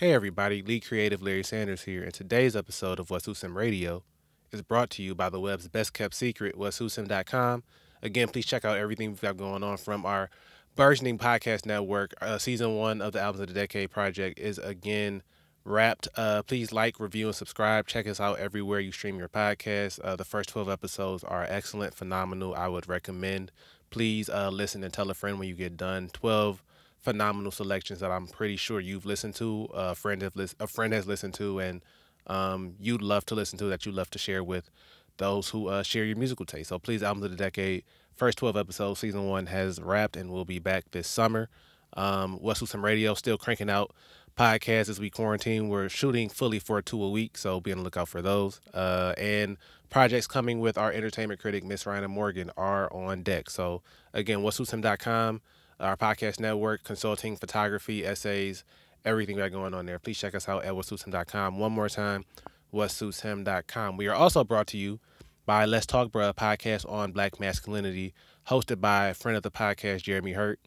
Hey everybody, Lee Creative Larry Sanders here, and today's episode of What's Whosim Radio is brought to you by the web's best kept secret, what'swhosim.com. Again, please check out everything we've got going on from our burgeoning podcast network. Uh, season one of the Albums of the Decade project is again wrapped. Uh, please like, review, and subscribe. Check us out everywhere you stream your podcast. Uh, the first 12 episodes are excellent, phenomenal. I would recommend. Please uh, listen and tell a friend when you get done. 12 phenomenal selections that I'm pretty sure you've listened to, a friend have lis- a friend has listened to, and um, you'd love to listen to that you love to share with those who uh, share your musical taste. So please, albums of the decade, first 12 episodes, season one has wrapped, and we'll be back this summer. Um, What's Some Radio still cranking out podcasts as we quarantine. We're shooting fully for two a week, so be on the lookout for those. Uh, and projects coming with our entertainment critic, Miss Ryan Morgan, are on deck. So again, what'swhosim.com our podcast network, consulting, photography, essays, everything we got going on there. Please check us out at whatsuitshim.com. One more time, whatsuitshim.com. We are also brought to you by Let's Talk Bruh, podcast on black masculinity, hosted by a friend of the podcast, Jeremy Hurt.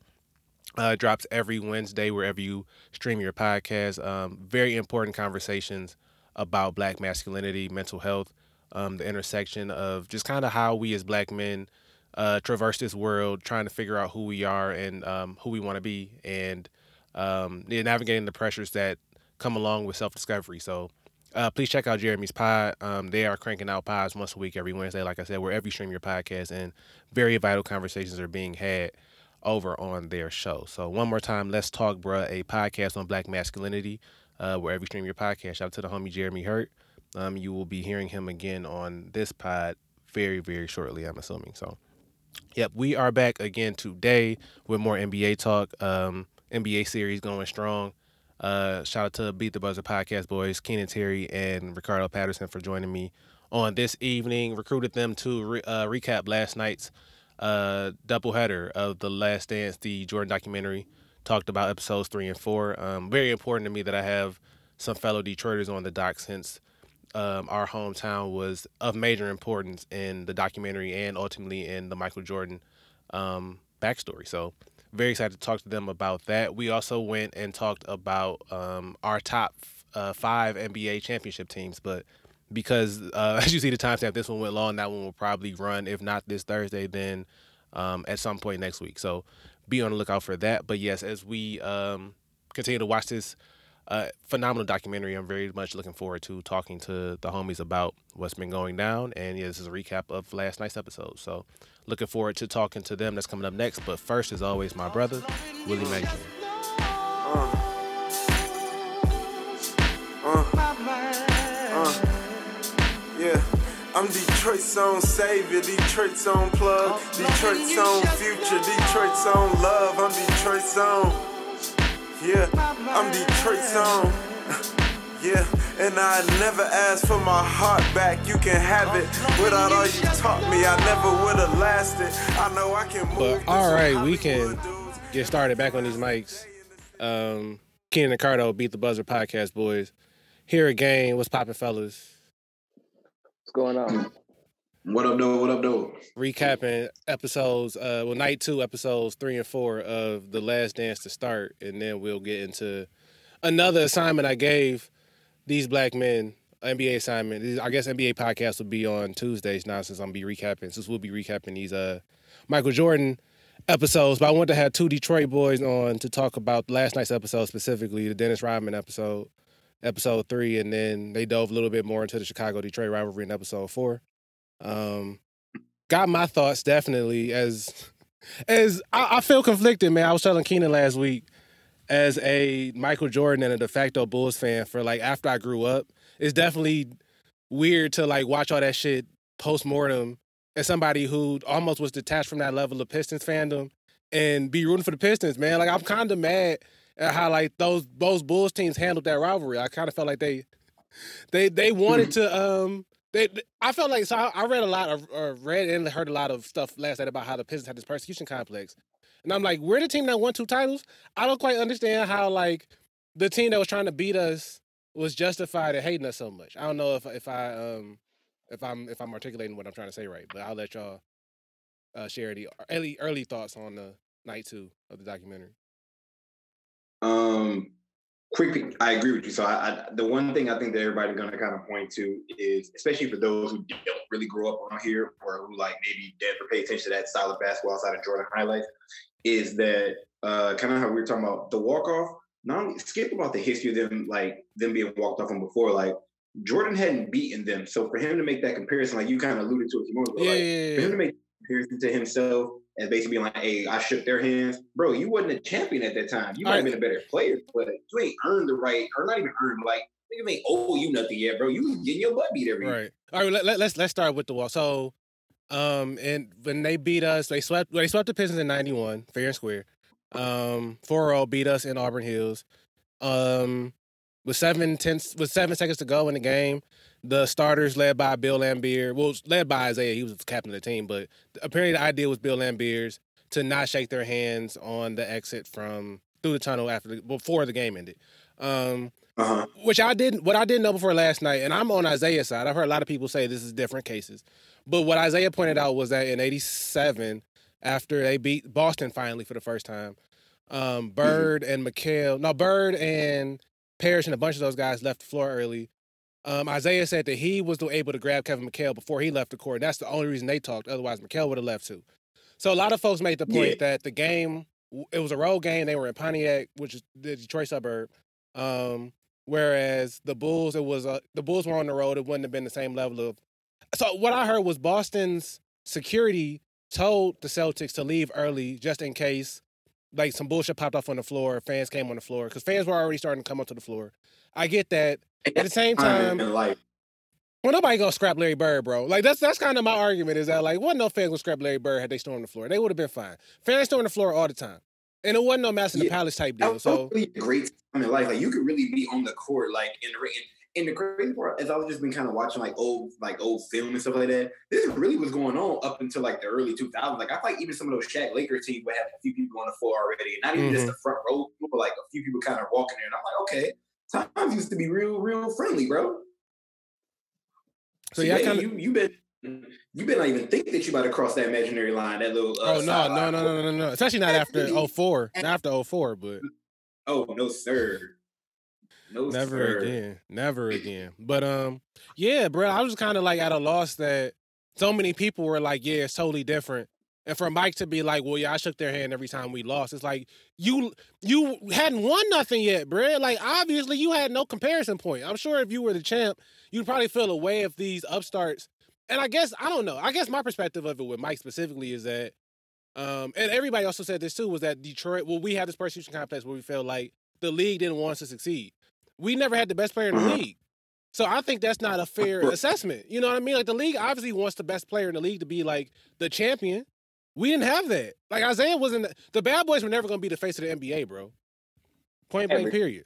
Uh, drops every Wednesday wherever you stream your podcast. Um, very important conversations about black masculinity, mental health, um, the intersection of just kind of how we as black men – uh, traverse this world trying to figure out who we are and um, who we want to be and um, navigating the pressures that come along with self discovery. So uh, please check out Jeremy's pod. Um, they are cranking out pods once a week every Wednesday, like I said, wherever you stream your podcast, and very vital conversations are being had over on their show. So one more time, let's talk, bruh, a podcast on black masculinity, uh, wherever you stream your podcast. Shout out to the homie Jeremy Hurt. Um, you will be hearing him again on this pod very, very shortly, I'm assuming. So Yep, we are back again today with more NBA talk. Um, NBA series going strong. Uh, shout out to Beat the Buzzer podcast boys, Keenan Terry and Ricardo Patterson for joining me on this evening. Recruited them to re- uh, recap last night's uh, doubleheader of The Last Dance, the Jordan documentary. Talked about episodes three and four. Um, very important to me that I have some fellow Detroiters on the dock since um, our hometown was of major importance in the documentary and ultimately in the Michael Jordan um, backstory. So, very excited to talk to them about that. We also went and talked about um, our top uh, five NBA championship teams, but because uh, as you see the timestamp, this one went long. That one will probably run, if not this Thursday, then um, at some point next week. So, be on the lookout for that. But yes, as we um, continue to watch this uh, phenomenal documentary. I'm very much looking forward to talking to the homies about what's been going down. And yeah, this is a recap of last night's episode. So looking forward to talking to them. That's coming up next. But first, as always, my brother, Willie Mack uh, uh, yeah. I'm Detroit's own savior, Detroit's own plug, Detroit's own future, Detroit's own love. I'm Detroit's own. Yeah, I'm Detroit's own. Yeah, and I never asked for my heart back. You can have it. Without all you taught me, I never would have lasted. I know I can move. But all right, we can get started back on these mics. Um, Keenan and Cardo beat the buzzer podcast, boys. Here again, what's popping, fellas? What's going on? What up, though? What up, though? Recapping episodes, uh, well, night two, episodes three and four of The Last Dance to start, and then we'll get into another assignment I gave these black men, NBA assignment. I guess NBA podcast will be on Tuesdays now since I'm be recapping, since we'll be recapping these uh Michael Jordan episodes. But I want to have two Detroit boys on to talk about last night's episode specifically, the Dennis Rodman episode, episode three, and then they dove a little bit more into the Chicago Detroit rivalry in episode four. Um, got my thoughts definitely as as I, I, feel conflicted, man. I was telling Keenan last week as a Michael Jordan and a de facto Bulls fan for like after I grew up, it's definitely weird to like watch all that shit post mortem as somebody who almost was detached from that level of Pistons fandom and be rooting for the Pistons, man. Like I'm kind of mad at how like those those Bulls teams handled that rivalry. I kind of felt like they they they wanted to um they, I felt like so. I, I read a lot of, uh, read and heard a lot of stuff last night about how the Pistons had this persecution complex, and I'm like, we're the team that won two titles. I don't quite understand how like the team that was trying to beat us was justified in hating us so much. I don't know if if I um if I'm if I'm articulating what I'm trying to say right, but I'll let y'all uh, share the early early thoughts on the night two of the documentary. Um, quick, I agree with you. So, I, I, the one thing I think that everybody's going to kind of point to is, especially for those who don't really grow up around here or who like maybe never pay attention to that style of basketball outside of Jordan highlights, is that uh, kind of how we were talking about the walk off. Not only skip about the history of them, like them being walked off from before, like Jordan hadn't beaten them. So for him to make that comparison, like you kind of alluded to a few moments ago, Yeah, like, yeah, yeah, for him to make comparison to himself and basically being like, "Hey, I shook their hands, bro. You wasn't a champion at that time. You might have been a better player, but you ain't earned the right, or not even earned. Like niggas ain't owe you nothing yet, bro. You was getting your butt beat every. Right. All right. Let, let, let's let's start with the wall. So, um, and when they beat us, they swept. They swept the Pistons in '91, fair and square. Um, 4-0 beat us in Auburn Hills. Um, with seven tenths, with seven seconds to go in the game, the starters led by Bill Laimbeer, well, led by Isiah, he was the captain of the team, but apparently the idea was Bill Laimbeer's to not shake their hands on the exit from through the tunnel after the, before the game ended. Um, Uh huh. which I didn't what I didn't know before last night, and I'm on Isiah's side. I've heard a lot of people say this is different cases. But what Isiah pointed out was that in eighty seven, after they beat Boston finally for the first time, um, Bird and McHale, no, Bird and Parrish and a bunch of those guys left the floor early. Um, Isiah said that he was able to grab Kevin McHale before he left the court. And that's the only reason they talked. Otherwise, McHale would have left too. So a lot of folks made the point Yeah. that the game, it was a road game. They were in Pontiac, which is the Detroit suburb. Um, whereas the Bulls, it was uh, the Bulls were on the road. It wouldn't have been the same level of. So what I heard was Boston's security told the Celtics to leave early just in case, like some bullshit popped off on the floor. Fans came on the floor because fans were already starting to come onto the floor. I get that. At the same time, like, well, nobody gonna scrap Larry Bird, bro. Like that's that's kind of my argument is that like, what no fans would scrap Larry Bird had they stormed the floor. They would have been fine. Fans stormed the floor all the time, and it wasn't no Malice in the Palace type deal. So really a great time in life. Like you could really be on the court, like in the ring. And the crazy part is, I was just been kind of watching like old, like old film and stuff like that. This really was going on up until like the early 2000s. Like I feel like even some of those Shaq Lakers teams would have a few people on the floor already, and not even just Mhm. the front row, but like a few people kind of walking there. And I'm like, okay, times used to be real, real friendly, bro. So, yeah, yeah, kinda- you you been you better not even think that you about to cross that imaginary line, that little. Uh, oh no no no no no no, especially not after Really? 04. not after 04, but Oh no, sir. No, sir. never sir. again, never again. But um, yeah, bro, I was kind of like at a loss that so many people were like, yeah, it's totally different. And for Mike to be like, well, yeah, I shook their hand every time we lost. It's like you you hadn't won nothing yet, bro. Like obviously you had no comparison point. I'm sure if you were the champ, you'd probably feel a way if these upstarts. And I guess I don't know. I guess my perspective of it with Mike specifically is that, um, and everybody also said this too, was that Detroit. Well, we had this persecution complex where we felt like the league didn't want us to succeed. We never had the best player in the Uh-huh. league. So I think that's not a fair assessment. You know what I mean? Like the league obviously wants the best player in the league to be like the champion. We didn't have that. Like Isiah wasn't the bad boys were never gonna be the face of the NBA, bro. Point blank, period.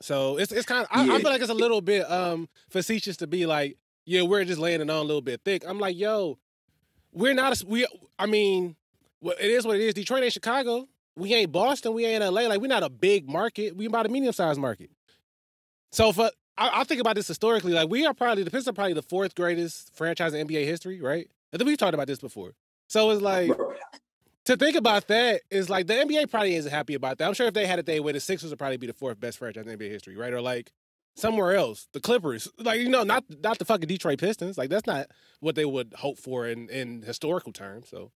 So it's it's kind of I, I feel like it's a little bit um facetious to be like, yeah, we're just laying it on a little bit thick. I'm like, yo, we're not a, we. I mean, it is what it is. Detroit ain't Chicago. We ain't Boston. We ain't LA. Like we're not a big market. We about a medium sized market. So for I, I think about this historically, like we are probably the Pistons are probably the fourth greatest franchise in NBA history, right? I think we've talked about this before. So it's like to think about that is like the NBA probably isn't happy about that. I'm sure if they had it their way, the Sixers would probably be the fourth best franchise in NBA history, right? Or like somewhere else, the Clippers, like you know, not not the fucking Detroit Pistons. Like that's not what they would hope for in in historical terms. So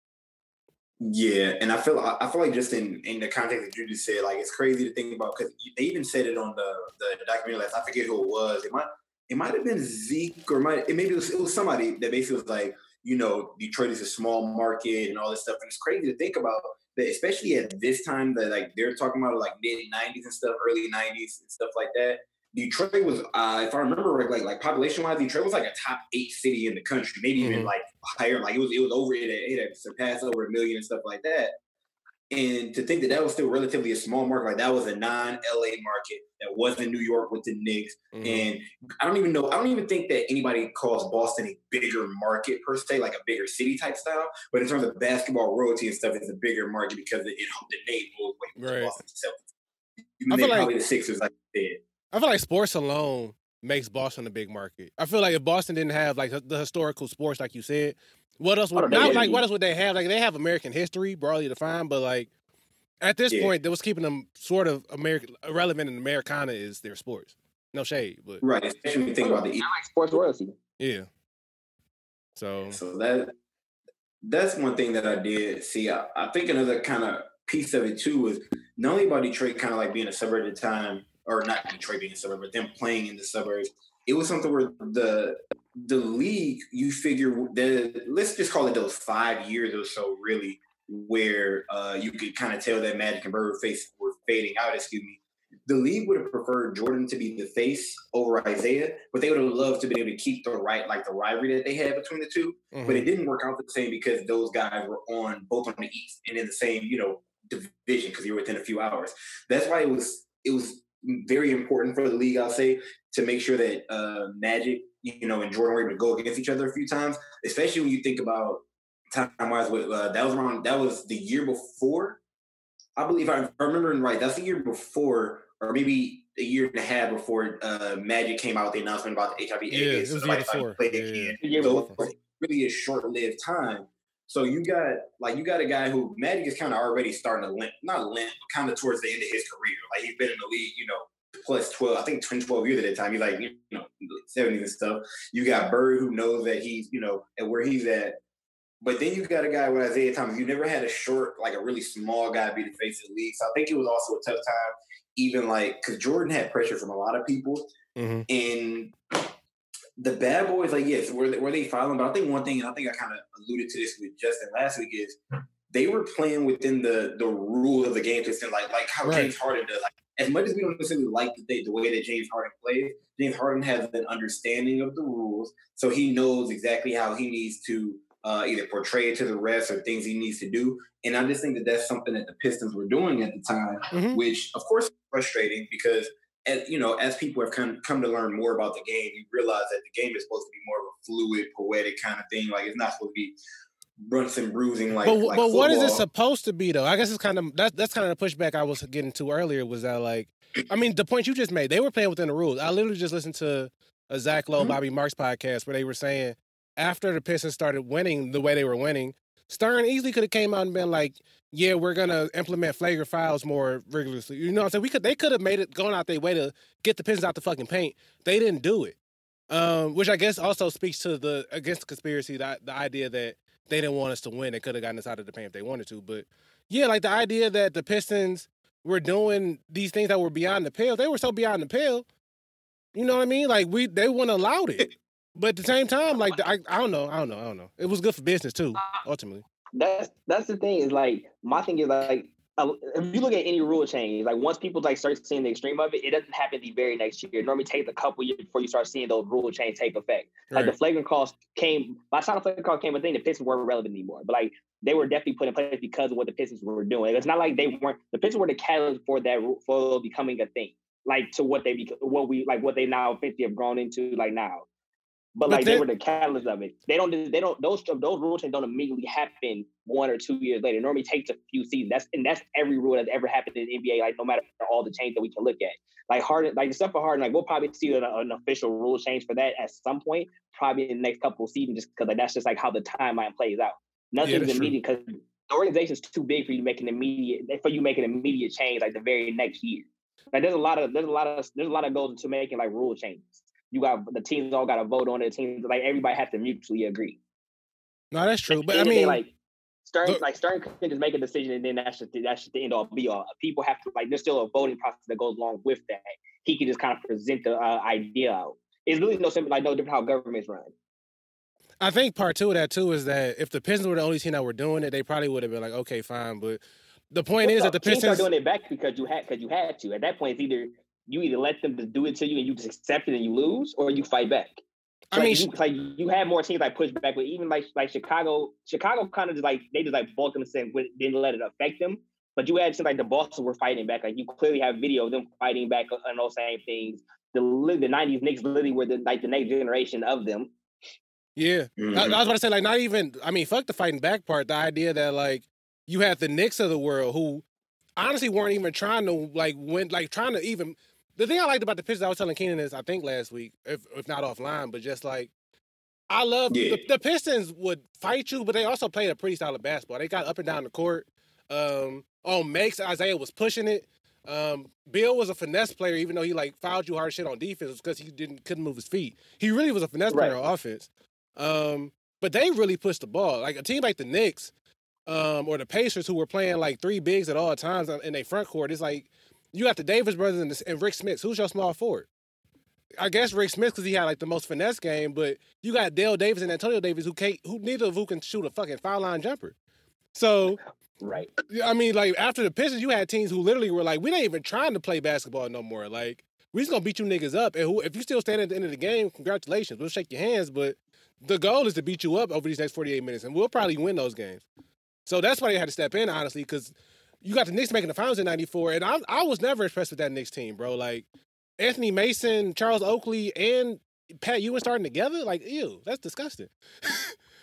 Yeah, and I feel I feel like just in in the context that you just said, like it's crazy to think about because they even said it on the the documentary last. I forget who it was. It might it might have been Zeke or might it maybe it was, it was somebody that basically was like, you know, Detroit is a small market and all this stuff, and it's crazy to think about that, especially at this time that like they're talking about like mid '90s and stuff, early '90s and stuff like that. Detroit was, uh, if I remember right, like like population wise, Detroit was like a top eight city in the country, maybe even Mhm. like higher. Like it was it was over it, had- it had surpassed over a million and stuff like that. And to think that that was still relatively a small market, like that was a non-LA market that wasn't New York with the Knicks. mhm. And I don't even know, I don't even think that anybody calls Boston a bigger market per se, like a bigger city type style. But in terms of basketball royalty and stuff, it's a bigger market because it, it the name goes way the Right. Boston Celtics. I feel like- probably the Sixers, like you said. I feel like sports alone makes Boston a big market. I feel like if Boston didn't have like the historical sports, like you said, what else oh, would Oh, they not like what else would they have? Like they have American history broadly defined, but like At this Yeah. point, that was keeping them sort of American irrelevant in Americana is their sports. No shade, but Right, especially when you think about the I like sports royalty. yeah. So So that that's one thing that I did see. I, I think another kind of piece of it too was not only about Detroit kind of like being a suburb at the time, or not Detroit being a suburb, but them playing in the suburbs. It was something where the the league, you figure the let's just call it those five years or so, really, where uh, you could kind of tell that Magic and Bird face were fading out. Excuse me. The league would have preferred Jordan to be the face over Isiah, but they would have loved to be able to keep the right, like the rivalry that they had between the two mhm. but it didn't work out the same because those guys were on both on the east and in the same you know division because you were within a few hours that's why it was it was very important for the league i'll say to make sure that uh magic you know and jordan were able to go against each other a few times especially when you think about time wise with uh, that was around that was the year before i believe i remember right that's the year before or maybe a year and a half before uh magic came out with the announcement about the HIV/AIDS. Yeah, it was the year before. played Yeah, again The so before. it's really a short-lived time. So you got like you got a guy who Magic is kind of already starting to limp, not limp, but kind of towards the end of his career. Like he's been in the league, you know, plus twelve, I think 10, 12 years at that time. He's like you know seventies and stuff. You got Bird who knows that he's you know at where he's at. But then you got a guy with Isiah Thomas. You never had a short, like a really small guy be the face of the league. So I think it was also a tough time, even like because Jordan had pressure from a lot of people. Mhm. And the bad boys, like yes, were they, were they filing? But I think one thing, and I think I kind of alluded to this with Justin last week, is they were playing within the the rules of the game to extent, like like how Right. James Harden does. Like, as much as we don't necessarily like the, the way that James Harden plays, James Harden has an understanding of the rules, so he knows exactly how he needs to uh, either portray it to the rest or things he needs to do. And I just think that that's something that the Pistons were doing at the time Mhm. which of course is frustrating because as you know, as people have come come to learn more about the game, you realize that the game is supposed to be more of a fluid, poetic kind of thing. Like it's not supposed to be runts and bruising like. but like but what is it supposed to be though? I guess it's kind of that's that's kind of the pushback I was getting to earlier. Was that like, I mean, the point you just made, they were playing within the rules. I literally just listened to a Zach Lowe, Mhm. Bobby Marks podcast where they were saying after the Pistons started winning the way they were winning, Stern easily could have came out and been like, "Yeah, we're gonna implement flagrant fouls more rigorously." You know what I'm saying? We could they could have made it going out their way to get the Pistons out the fucking paint. They didn't do it. Um, which I guess also speaks to the against the conspiracy, the, the idea that they didn't want us to win. They could have gotten us out of the paint if they wanted to. But yeah, like the idea that the Pistons were doing these things that were beyond the pale. They were so beyond the pale. You know what I mean? Like we they wouldn't allowed it. But at the same time, like I, I don't know, I don't know, I don't know. It was good for business too, ultimately. That's that's the thing is like my thing is like if you look at any rule change, like once people like start seeing the extreme of it, it doesn't happen the very next year. It normally takes a couple years before you start seeing those rule change take effect. Like the flagrant calls came by the time the flagrant call came, I think the Pistons weren't relevant anymore. But like they were definitely put in place because of what the Pistons were doing. It's not like they weren't the Pistons were the catalyst for that for becoming a thing. Like to what they what we like what they now 50 have grown into like now. But But like they then- were the catalyst of it. They don't. They don't. Those those rule changes don't immediately happen one or two years later. It normally takes a few seasons. That's and that's every rule that's ever happened in the NBA. Like no matter all the change that we can look at. Like Harden, like the stuff for Harden, like we'll probably see an, an official rule change for that at some point, probably in the next couple of seasons, just because like that's just like how the timeline plays out. Nothing's true. immediate because the organization's too big for you to make an immediate for you make an immediate change like the very next year. Like there's a lot of there's a lot of there's a lot of goals into making like rule changes. You got the teams all got to vote on it. Teams like everybody has to mutually agree. No, that's true. But I mean, like Stern, like Stern can just make a decision, and then that's just that's just the end all be all. People have to like there's still a voting process that goes along with that. He can just kind of present the uh, idea out. It's really no simple, like no different how governments run. I think part two of that too is that if the Pistons were the only team that were doing it, they probably would have been like, okay, fine. But the point is that the Pistons, are doing it back because you had because you had to. At that point, it's either you either let them just do it to you and you just accept it and you lose, or you fight back. I mean, like, you, like you had more teams like push back, but even like like Chicago, Chicago kind of just like they just like bulked them and didn't let it affect them. But you had teams like the Boston were fighting back. Like you clearly have video of them fighting back on those same things. The the '90s Knicks literally were the like the next generation of them. yeah. I, I Mhm. was about to say like not even. I mean, fuck the fighting back part. The idea that like you had the Knicks of the world who honestly weren't even trying to like win, like trying to even. The thing I liked about the Pistons, I was telling Keenan is I think last week, if if not offline, but just like I love Yeah. the, the Pistons would fight you, but they also played a pretty solid basketball. They got up and down the court. Um, on makes. Isiah was pushing it. Um, Bill was a finesse player, even though he like fouled you hard shit on defense because he didn't couldn't move his feet. He really was a finesse player on offense. Um, but they really pushed the ball. Like a team like the Knicks, um, or the Pacers, who were playing like three bigs at all times in their front court. It's like you got the Davis brothers and, the, and Rik Smits. Who's your small forward? I guess Rik Smits because he had like the most finesse game, but you got Dale Davis and Antonio Davis who can't, who neither of who can shoot a fucking foul line jumper. So Right. I mean, like after the Pistons, you had teams who literally were like, "We ain't even trying to play basketball no more. Like, we just gonna beat you niggas up. And who, if you still stand at the end of the game, congratulations. We'll shake your hands. But the goal is to beat you up over these next forty eight minutes, and we'll probably win those games. So that's why they had to step in, honestly, because you got the Knicks making the finals in '94, and I, I was never impressed with that Knicks team, bro. Like Anthony Mason, Charles Oakley, and Pat Ewing starting together. Like, ew, that's disgusting.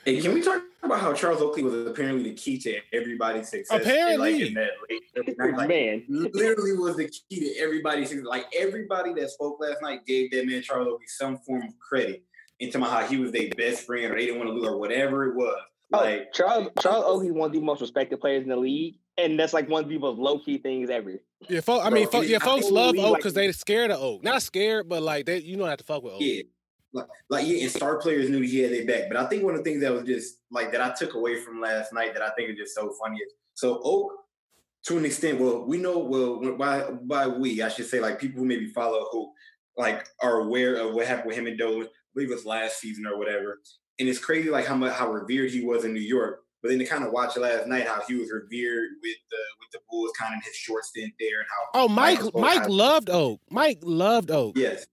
Hey, can we talk about how Charles Oakley was apparently the key to everybody's success? Apparently. like, in that late early night, like, Man. literally was the key to everybody's success. Like everybody that spoke last night gave that man Charles Oakley some form of credit into my how he was their best friend or they didn't want to lose or whatever it was. Oh, Charles Charles Oakley's one of the most respected players in the league, and that's like one of the most low key things ever. Yeah, I mean, yeah, folks love Oak like- because they scared of Oak. Not scared, but like they, you don't have to fuck with Oak. Yeah. Like, like yeah, and star players knew he had their back. But I think one of the things that was just like that I took away from last night that I think is just so funny is so Oak, to an extent, well, we know well by by we, I should say like people who maybe follow Oak, like are aware of what happened with him and Dolan, I believe it was last season or whatever. And it's crazy like how much how revered he was in New York. But then to kind of watch last night how he was revered with the with the Bulls kind of his short stint there and how Oh, Mike, was both Mike loved Oak. Mike loved Oak. yes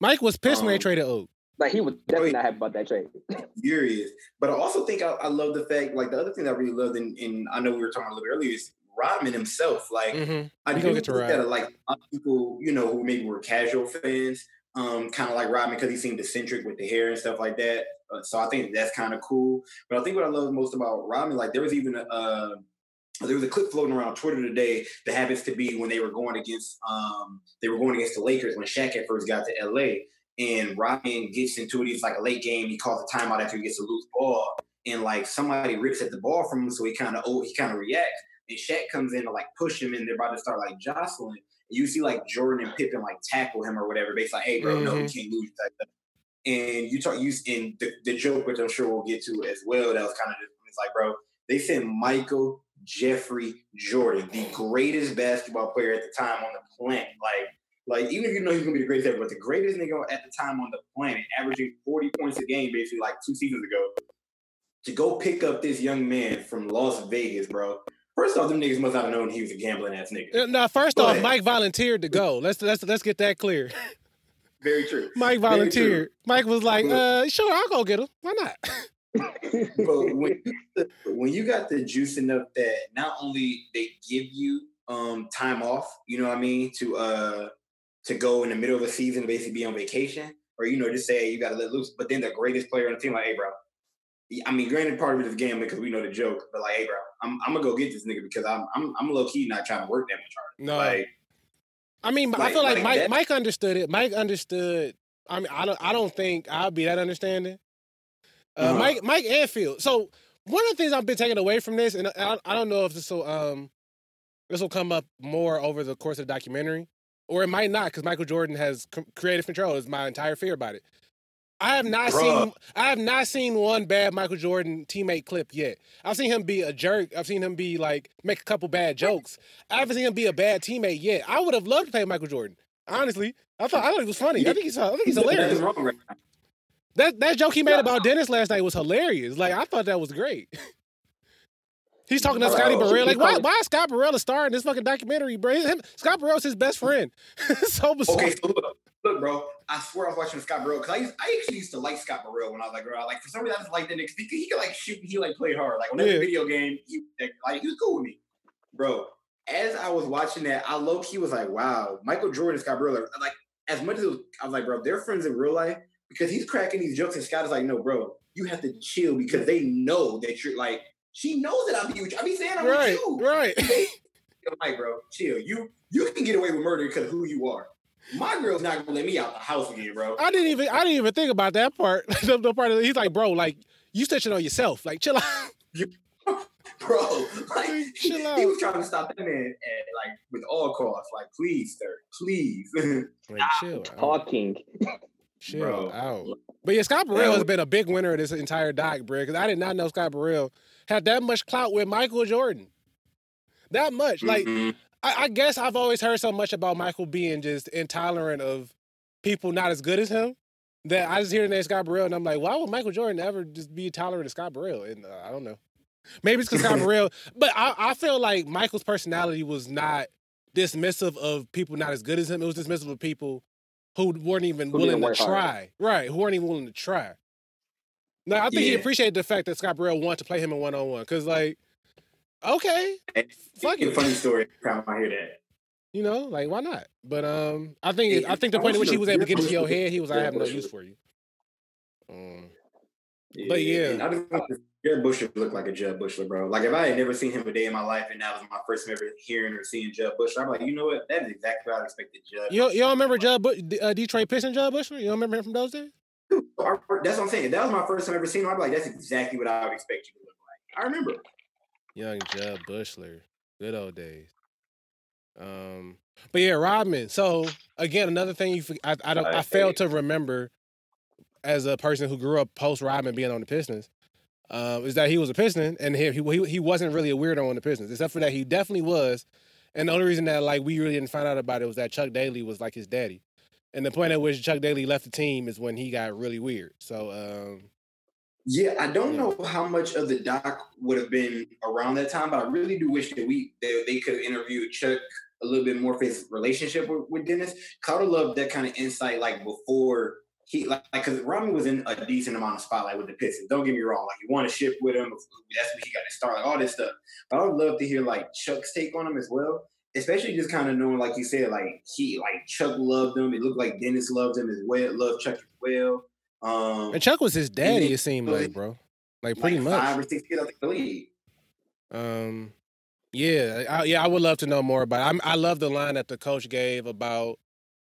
Mike was pissed when they Um, traded Oak. Like he was definitely Wait. not happy about that trade. furious. But I also think I, I love the fact, like the other thing that I really loved, and, and I know we were talking a little bit earlier, is Rodman himself. Like hmm I do gonna think that like a lot of people, you know, who maybe were casual fans, um, kind of like Rodman because he seemed eccentric with the hair and stuff like that. Uh, so I think that's kind of cool. But I think what I love most about Rodman, like there was even a. Uh, there was a clip floating around Twitter today that happens to be when they were going against um they were going against the Lakers when Shaq had first got to LA and Rodman gets into it. It's like a late game. He calls a timeout after he gets a loose ball, and like somebody rips at the ball from him, so he kind of oh he kind of reacts. And Shaq comes in to like push him, and they're about to start like jostling. And you see like Jordan and Pippen like tackle him or whatever. Basically, like, hey bro, no, you Mhm. can't lose type stuff. And you talk you in the, the joke, which I'm sure we'll get to as well. That was kind of it's like, bro, they sent Michael Jeffrey Jordan, the greatest basketball player at the time on the planet. Like, like even if you know he's gonna be the greatest ever, but the greatest nigga at the time on the planet, averaging 40 points a game basically like two seasons ago, to go pick up this young man from Las Vegas, bro. First off, them niggas must not have known he was a gambling ass nigga. Uh, now, first Go off. Mike volunteered to go. Let's let's let's get that clear. Very true. Mike volunteered. Mike was like, uh, sure, I'll go get him. Why not? but when when you got the juice enough that not only they give you um time off, you know what I mean, to uh to go in the middle of a season basically be on vacation, or you know, just say hey, you got to let loose. But then the greatest player on the team, like, hey, bro. I mean, granted, part of it is gambling because we know the joke, but like, hey, bro, I'm, I'm gonna go get this nigga because I'm I'm I'm low key not trying to work that much harder. No. Like, I mean, I feel like, like Mike that- Mike understood it. Mike understood. I mean, I don't I don't think I'll be that understanding. Uh, Uh-huh. Mike Mike Anfield. So one of the things I've been taking away from this, and I, I don't know if this will um this will come up more over the course of the documentary, or it might not because Michael Jordan has c- creative control. Is my entire fear about it. I have not Bruh. seen I have not seen one bad Michael Jordan teammate clip yet. I've seen him be a jerk. I've seen him be like make a couple bad jokes. I haven't seen him be a bad teammate yet. I would have loved to play Michael Jordan. Honestly, I thought I thought he was funny. I think he's I think he's hilarious. Right. That that joke he made about Dennis last night was hilarious. Like I thought that was great. He's talking to Bro, Scotty he- Burrell. Like, why called- why is Scott Burrell a star in this fucking documentary, bro? Him, Scott Burrell's his best friend. so bizarre. Okay, so look, look, bro. I swear I was watching Scott Burrell because I, used- I actually used to like Scott Burrell when I was like, girl, like for some reason I just like that nigga he, could- he could like shoot, he like played hard. Like on every Yeah. video game, he like he was cool with me, bro. As I was watching that, I low key was like, wow, Michael Jordan and Scott Burrell are like as much as it was, I was like, bro, they're friends in real life because he's cracking these jokes and Scott is like, no, bro, you have to chill because they know that you're like, she knows that I'm huge. I be saying I'm right, with you. right. I'm like, bro, chill. You you can get away with murder because of who you are. My girl's not gonna let me out the house again, bro. I didn't even I didn't even think about that part. the, the part of he's like, bro, like you stitching on yourself. Like, chill out. bro, like Chill he, out. he was trying to stop that man at like with all costs. Like, please, sir, please. Like, chill. Talking. Chill Bro. out. But yeah, Scott Burrell has been a big winner of this entire doc, bro. Because I did not know Scott Burrell had that much clout with Michael Jordan. That much. Like, Mhm. I, I guess I've always heard so much about Michael being just intolerant of people not as good as him that I just hear the name Scott Burrell and I'm like, why would Michael Jordan ever just be tolerant of Scott Burrell? And uh, I don't know. Maybe it's because Scott Burrell, but I, I feel like Michael's personality was not dismissive of people not as good as him. It was dismissive of people who weren't even Who willing to try. Right, who weren't even willing to try. Now I think he appreciated the fact that Scott Burrell wanted to play him in one on one because, like, okay, fuck it. funny story. time I hear that. You know, like why not? But um, I think it, I think the point at which he was able to get into your head, he was, I have no use for you. Um, Yeah, But yeah. I just Jeb Buechler looked like a Jeb Buechler, bro. Like if I had never seen him a day in my life, and that was my first time ever hearing or seeing Jeb Buechler, I'm like, you know what? That is exactly what I expected Jeb. you you don't remember Judd Bu- uh, Detroit Pistons Jud Buechler? You don't remember him from those days? I- That's what I'm saying. If that was my first time ever seeing him, I'd be like, that's exactly what I would expect you to look like. I remember. Young Jud Buechler, good old days. Um, but yeah, Rodman. So again, another thing you I I, don't, I failed to remember as a person who grew up post Rodman being on the Pistons. Um, is that he was a Piston and he, he he wasn't really a weirdo on the Pistons, except for that he definitely was. And the only reason that like we really didn't find out about it was that Chuck Daly was like his daddy. And the point at which Chuck Daly left the team is when he got really weird. So um, Yeah, I don't Yeah. know how much of the doc would have been around that time, but I really do wish that we that they could have interviewed Chuck a little bit more for his relationship with, with Dennis. 'Cause I would love that kind of insight, like before he like because Rodman was in a decent amount of spotlight with the Pistons. Don't get me wrong, like he won a ship with him. That's when he got to start, like all this stuff. But I would love to hear like Chuck's take on him as well. Especially just kind of knowing, like you said, like he like Chuck loved him. It looked like Dennis loved him as well, loved Chuck as well. Um, and Chuck was his daddy. It seemed like, bro, like pretty like much. five or six out the league. Um, yeah, I, yeah, I would love to know more about. It. I'm, I love the line that the coach gave about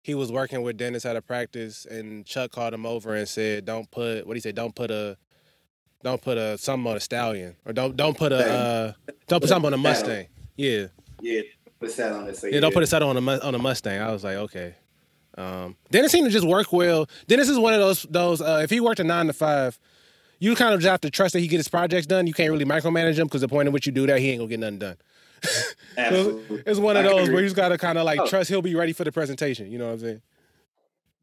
he was working with Dennis at a practice, and Chuck called him over and said, "Don't put what do you say? Don't put a, don't put a something on a stallion, or don't don't put a uh, don't put something on a Mustang. Yeah, Yeah, put that on this. yeah, don't put a saddle on a on a Mustang. I was like, okay. Um, Dennis seemed to just work well. Dennis is one of those those. Uh, if he worked a nine to five, you kind of just have to trust that he get his projects done. You can't really micromanage him because the point at which you do that, he ain't gonna get nothing done. Absolutely. It's one of those where you just gotta kind of like Oh. trust he'll be ready for the presentation. You know what I'm saying?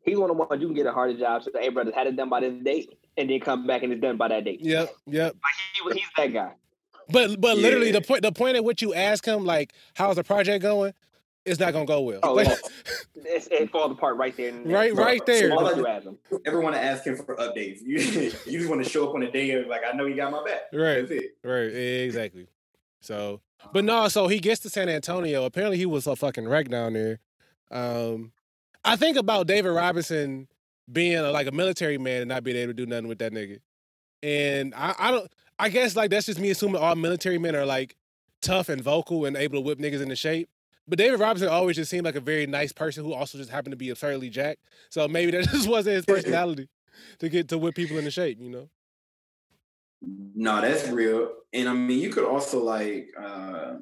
He's one of the ones you can get a harder job. So, hey, brothers, had it done by this date, and then come back and it's done by that date. Yep, yep. Like he, he's that guy. But but literally the point the point at which you ask him like how's the project going, it's not gonna go well. Oh, Like, yeah. It's, it falls apart right there. and- Right- Bro, right there. All All I do- ask him. ever want to ask him for updates. You, you just want to show up on a day of like, I know you got my back. right. That's it. Right, exactly. So, but no, so he gets to San Antonio. Apparently, he was a fucking wreck down there. Um, I think about David Robinson being a, like a military man and not being able to do nothing with that nigga. And I, I don't. I guess like that's just me assuming all military men are like tough and vocal and able to whip niggas into shape. But David Robinson always just seemed like a very nice person who also just happened to be absurdly jacked. So maybe that just wasn't his personality to get to whip people into shape. You know. No, that's real. And I mean, you could also like, uh,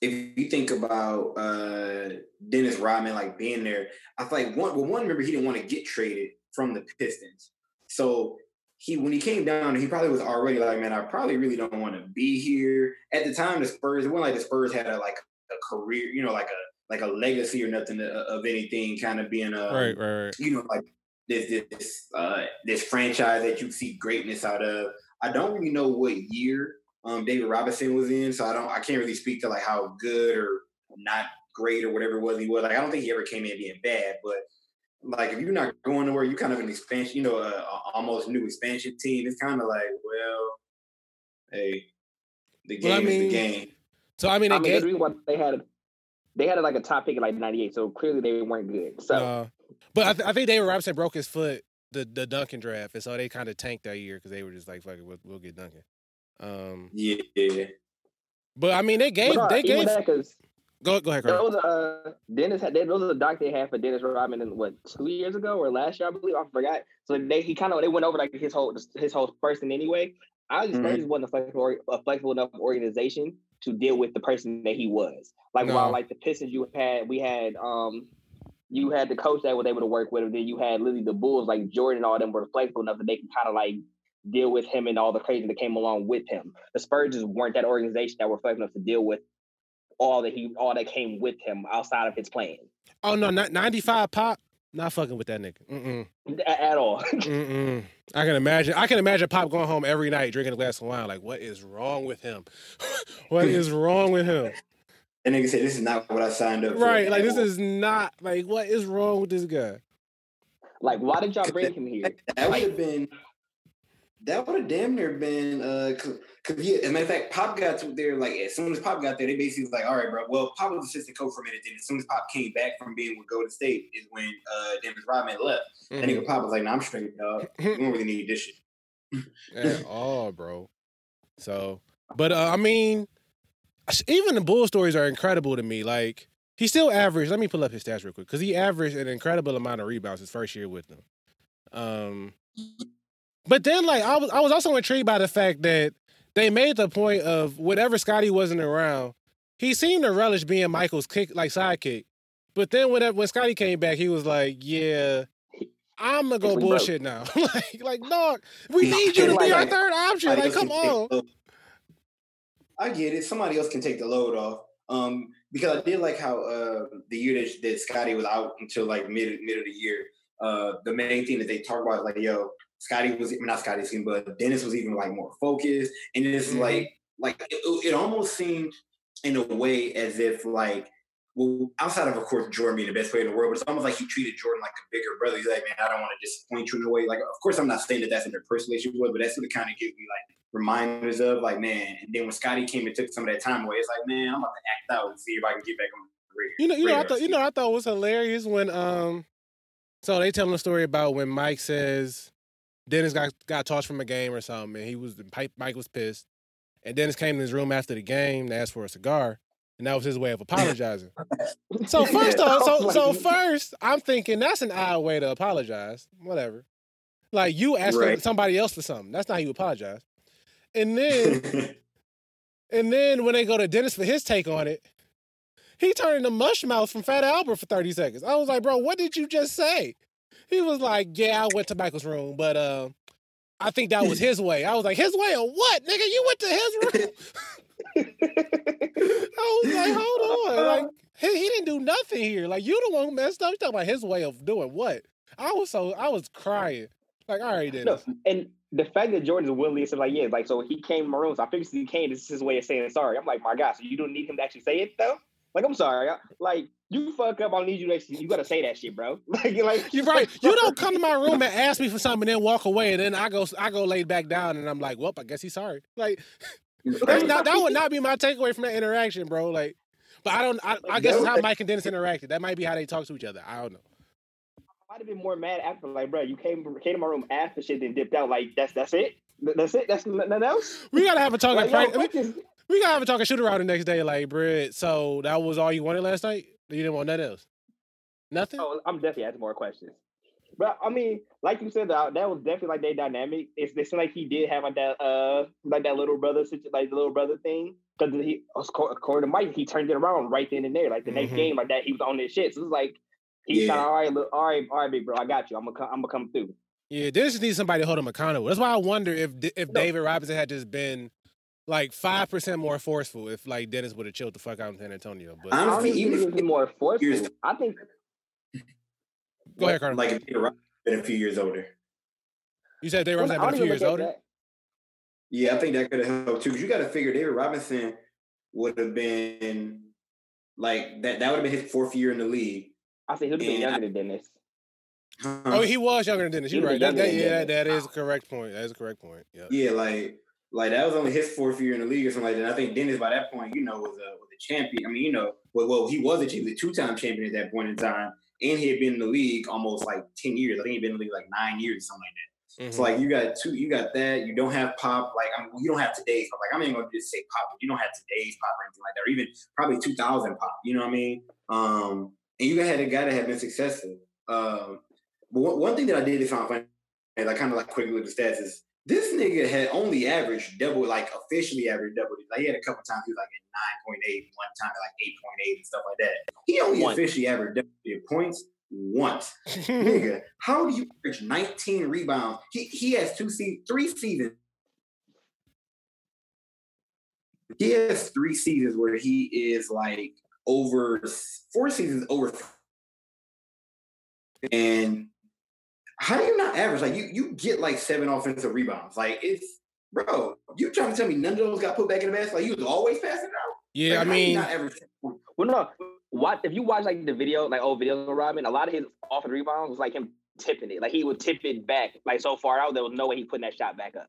if you think about uh, Dennis Rodman like being there, I feel like one. Well, one remember he didn't want to get traded from the Pistons, so he when he came down, he probably was already like, man, I probably really don't want to be here. At the time, the Spurs, it wasn't like the Spurs had a like a career, you know, like a like a legacy or nothing of, of anything, kind of being a right, right, right. you know, like this this uh, this franchise that you see greatness out of. I don't really know what year um, David Robinson was in, so I don't I can't really speak to like how good or not great or whatever it was he was. Like I don't think he ever came in being bad, but like if you're not going nowhere, you kind of an expansion, you know, a, a almost new expansion team. It's kind of like, well, hey, the game Well, I is the game. So I mean, I mean, gave, the reason why they had they had like a top pick in like '98, so clearly they weren't good. So Uh, but I, th- I think David Robinson broke his foot the the Duncan draft, and so they kind of tanked that year because they were just like, "Fuck it, we'll, we'll get Duncan." Um, Yeah, but I mean, they gave But, uh, they gave that, 'cause go go ahead, Carl. those uh Dennis had those are the doc they had for Dennis Rodman in what two years ago or last year I believe I forgot. So they he kind of they went over like his whole his whole person anyway. I just mm-hmm. wasn't a flexible, a flexible enough organization to deal with the person that he was. Like no. while like the Pistons you had, we had um you had the coach that was able to work with him. Then you had literally the Bulls, like Jordan, all them were flexible enough that they can kind of like deal with him and all the crazy that came along with him. The Spurs just weren't that organization that were flexible enough to deal with all that he all that came with him outside of his playing. Oh no, not ninety five pop. Not fucking with that nigga. Mm-mm. At all. Mm-mm. I can imagine. I can imagine Pop going home every night drinking a glass of wine. Like, what is wrong with him? what is wrong with him? And nigga said, "This is not what I signed up for." Right. Like, this is not like what is wrong with this guy? Like, why did y'all bring him here? That would have been that would have damn near been uh cause, yeah, as a matter of fact, Pop got to there like as soon as Pop got there, they basically was like, all right, bro. Well, Pop was assistant coach for a minute, then as soon as Pop came back from being with Golden State is when uh Dennis Rodman left. Mm-hmm. And nigga Pop was like, nah, I'm straight, dog. we don't really need this shit. At all, bro. So but uh, I mean, even the bull stories are incredible to me. Like he still averaged. Let me pull up his stats real quick because he averaged an incredible amount of rebounds his first year with them. Um, but then, like, I was I was also intrigued by the fact that they made the point of whatever Scottie wasn't around, he seemed to relish being Michael's kick like sidekick. But then when when Scottie came back, he was like, "Yeah, I'm gonna go bullshit now." like, like, dog, we need you to be our third option. Like, come on. I get it. Somebody else can take the load off. Um, because I did like how uh the year that, that Scottie was out until like mid mid of the year. Uh, the main thing that they talk about is like, yo, Scottie was not Scottie's team, but Dennis was even like more focused, and it's mm-hmm. like like it, it, almost seemed in a way as if like well outside of of course Jordan being the best player in the world, but it's almost like he treated Jordan like a bigger brother. He's like, man, I don't want to disappoint you in a way. Like, of course, I'm not saying that that's in their personal relationship, but that's what it kind of gives me like reminders of like, man. And then when Scottie came and took some of that time away, it's like, man, I'm about to act out and see if I can get back on. The career. You know, you know, I thought, you know, I thought it was hilarious when um, so they telling the story about when Mike says Dennis got got tossed from a game or something, and he was Mike was pissed. And Dennis came in his room after the game to ask for a cigar, and that was his way of apologizing. so first off, so so first, I'm thinking that's an odd way to apologize. Whatever, like you asking right. somebody else for something. That's not how you apologize. And then, and then when they go to Dennis for his take on it, he turned into mush mouth from Fat Albert for 30 seconds. I was like, bro, what did you just say? He was like, "Yeah, I went to Michael's room, but uh, I think that was his way." I was like, "His way of what, nigga? You went to his room?" I was like, "Hold on, like he, he didn't do nothing here. Like you the one who messed up. You talking about his way of doing what?" I was so I was crying. Like, all right, then. No, and the fact that Jordan's willing to like, yeah, like so he came in my room, so I figured he came. This is his way of saying sorry. I'm like, my God, so you don't need him to actually say it though? Like, I'm sorry. Like, you fuck up, I need you to you gotta say that shit, bro. like, like you're right. You don't come to my room and ask me for something and then walk away, and then I go I go lay back down and I'm like, well, I guess he's sorry. Like, that's not that would not be my takeaway from that interaction, bro. Like, but I don't. I, I guess it's how Mike and Dennis interacted. That might be how they talk to each other. I don't know. I might have been more mad after, like, bro, you came came to my room after shit, then dipped out. Like, that's that's it. That's it. That's nothing else. We gotta have a talk. Like, yo, we gotta have a talking shoot around the next day, like, Brett. So that was all you wanted last night? You didn't want nothing else? Nothing? Oh, I'm definitely asking more questions. But I mean, like you said, that, that was definitely like their dynamic. It's, it's like he did have like that, uh, like that little brother, like the little brother thing. Because he, according to Mike, he turned it around right then and there. Like the next mm-hmm. game, like that, he was on this shit. So it's like he's yeah. all right, look, all right, all right, big bro, I got you. I'm gonna, I'm gonna come through. Yeah, they just needs somebody to hold him accountable. That's why I wonder if if no. David Robinson had just been like five percent more forceful if like Dennis would have chilled the fuck out in San Antonio. But I don't think even if more forceful. I think. Go ahead, Cardo. Like if David Robinson been a few years older. You said David Robinson been a few years older. That. Yeah, I think that could have helped too. Because you got to figure David Robinson would have been like that. That would have been his fourth year in the league. I think he'd be younger than Dennis. Huh? Oh, he was younger than Dennis. You're right. That, that, yeah, that is a correct point. That is a correct point. Yeah. Yeah, like like that was only his fourth year in the league or something like that. And I think Dennis by that point, you know, was a was a champion. I mean, you know, well, well he was a champion, two time champion at that point in time, and he had been in the league almost like ten years. I think he'd been in the league like nine years, or something like that. Mm-hmm. So like you got two, you got that. You don't have pop. Like I mean, you don't have today's pop. Like I'm not even gonna just say pop. But you don't have today's pop or anything like that, or even probably 2000 pop. You know what I mean? Um, and you had a guy that had been successful. Um, but one, one thing that I did find funny, and I kind of like quickly look at the stats is this nigga had only averaged double, like officially averaged double. Like he had a couple times he was like at 9.8, one time at like 8.8 and stuff like that. He only One. officially averaged double points once. nigga, how do you average 19 rebounds? He he has two se- three seasons. He has three seasons where he is like over four seasons over and how do you not average? Like you, you get like seven offensive rebounds. Like it's bro, you trying to tell me none of those got put back in the basket? Like you was always passing it out? yeah, I Like, how you mean, not average Well, no. What if you watch like the video, like old videos of Robin? A lot of his off and rebounds was like him tipping it. Like he would tip it back, like so far out, there was no way he putting that shot back up.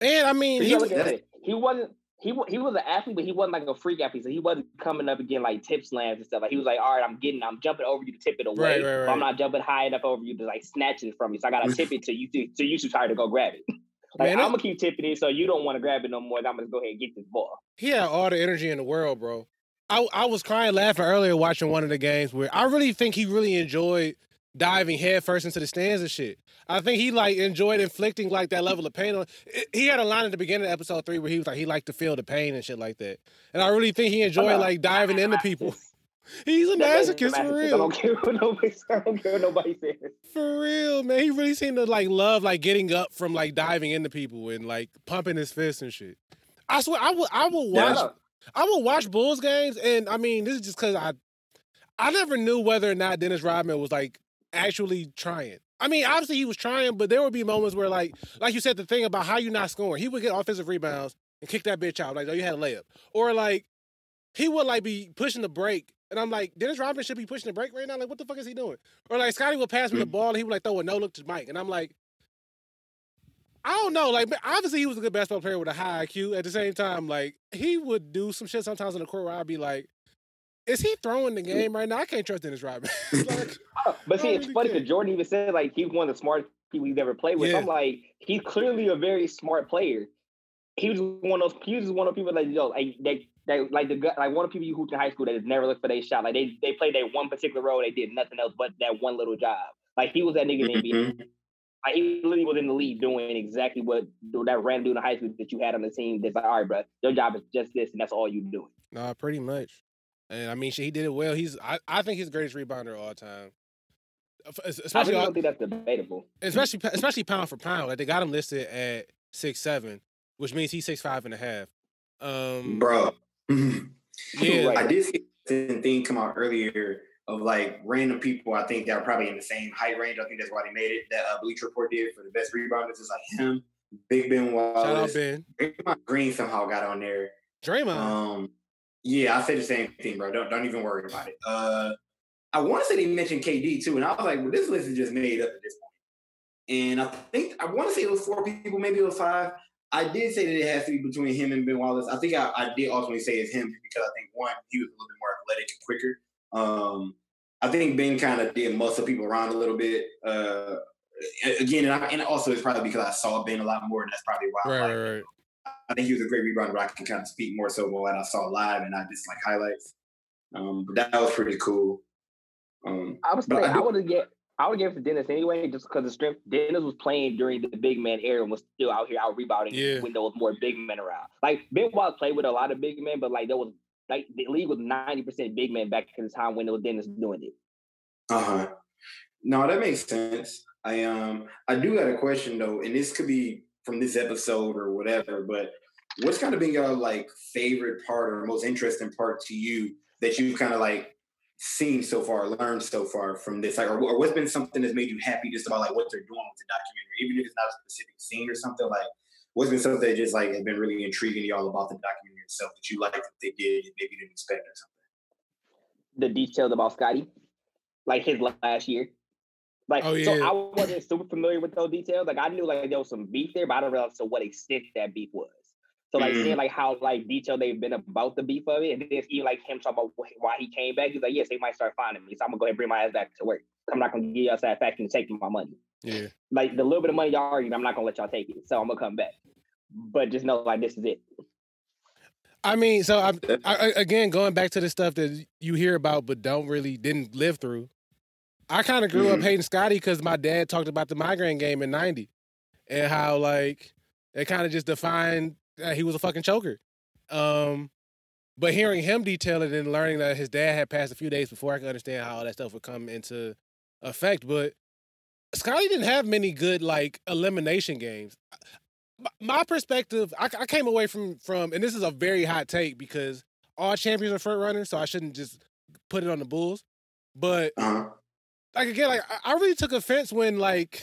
and I mean, You he, gotta look at it. He wasn't. He he was an athlete, but he wasn't like a freak athlete. So he wasn't coming up again like tip slams and stuff. Like he was like, all right, I'm getting, I'm jumping over you to tip it away. Right, right, right. I'm not jumping high enough over you to like snatch it from you. So I gotta tip it to you. So you too tired to go grab it. like Man, I'm gonna keep tipping it, so you don't want to grab it no more. I'm gonna go ahead and get this ball. he had all the energy in the world, bro. I I was crying laughing earlier watching one of the games where I really think he really enjoyed diving headfirst into the stands and shit. I think he like enjoyed inflicting like that level of pain. on He had a line at the beginning of episode three where he was like he liked to feel the pain and shit like that. And I really think he enjoyed like diving into people. He's a masochist for masochist. I real. don't care what nobody. I don't care what nobody says. For real, man. He really seemed to like love like getting up from like diving into people and like pumping his fists and shit. I swear, I will. I will watch. know. I will watch Bulls games, and I mean, this is just because I, I never knew whether or not Dennis Rodman was like actually trying. I mean, obviously he was trying, but there would be moments where like, like you said, the thing about how you not scoring, he would get offensive rebounds and kick that bitch out, like, oh, you had a layup, or like, he would like be pushing the break. And I'm like, Dennis Rodman should be pushing the break right now. Like, what the fuck is he doing? Or like, Scottie would pass me the mm. ball and he would like throw a no look to Mike. And I'm like, I don't know. Like, obviously he was a good basketball player with a high IQ. At the same time, like, he would do some shit sometimes in the court where I'd be like, is he throwing the game right now? I can't trust Dennis Rodman. like, But see, it's really funny can't. because Jordan even said like he's one of the smartest people he's ever played with. Yeah. I'm like, he's clearly a very smart player. He was one of those. He was one of the people that you know, like they, they like the like one of the people you hooped in high school that has never looked for their shot. Like they they played that one particular role. They did nothing else but that one little job. Like he was that nigga in the NBA. Mhm. Like he literally was in the league doing exactly what that random dude in high school that you had on the team. That's like, all right, bro, your job is just this, and that's all you do. nah, pretty much. And I mean, shit, he did it well. He's, I, I think he's the greatest rebounder of all time. I Especially, really don't think that's debatable. especially, especially pound for pound. Like they got him listed at six seven, which means he's six five and a half. Um, Bro. yeah, Right. I did see a thing come out earlier of like random people. I think that are probably in the same height range. I think that's why they made it. That uh, Bleacher Report did for the best rebounders is like him, Big Ben shout out Wallace, Ben, Draymond Green somehow got on there. Draymond. Um, yeah, I said the same thing, bro. Don't don't even worry about it. Uh, I want to say they mentioned KD too, and I was like, well, this list is just made up at this point. And I think I want to say it was four people, maybe it was five. I did say that it has to be between him and Ben Wallace. I think I, I did ultimately say it's him because I think one, he was a little bit more athletic and quicker. Um, I think Ben kind of did muscle people around a little bit. Uh, again, and, I, and also it's probably because I saw Ben a lot more, and that's probably why. Right, like, right, right. I think he was a great rebounder, but I can kind of speak more so about what I saw live and not just like highlights. Um, but that was pretty cool. Um, I was But saying I I, would have get I would give it to Dennis anyway, just because the strength. Dennis was playing during the big man era and was still out here out rebounding Yeah. when there was more big men around. Like Ben Wallace played with a lot of big men, but like there was like the league was ninety percent big men back in the time when it was Dennis doing it. Uh huh. No, that makes sense. I um I do got a question though, and this could be from this episode or whatever, but what's kind of been your like favorite part or most interesting part to you that you've kind of like seen so far, learned so far from this? Like or, or what's been something that's made you happy just about like what they're doing with the documentary, even if it's not a specific scene or something, like what's been something that just like has been really intriguing to y'all about the documentary itself that you like that they did and maybe didn't expect or something? The details about Scottie, like his last year. Like Oh, so. I wasn't super familiar with those details. Like I knew like there was some beef there, but I don't realize to what extent that beef was. So like Mhm. seeing like how like detailed they've been about the beef of it, and then even like him talking about why he came back. He's like, yes, they might start finding me, so I'm gonna go ahead and bring my ass back to work. I'm not gonna give y'all satisfaction to take my money. Yeah. Like the little bit of money y'all arguing, I'm not gonna let y'all take it. So I'm gonna come back. But just know like this is it. I mean, so I'm I, I- again going back to the stuff that you hear about but don't really didn't live through. I kind of grew up Mhm. hating Scottie because my dad talked about the migraine game in '90 and how like It kind of just defined that he was a fucking choker. Um, but hearing him detail it and learning that his dad had passed a few days before, I could understand how all that stuff would come into effect. But Scottie didn't have many good like elimination games. My perspective, I, I came away from from, and this is a very hot take because all champions are front runners, so I shouldn't just put it on the Bulls. But Uh-huh. Like again, like I- really took offense when like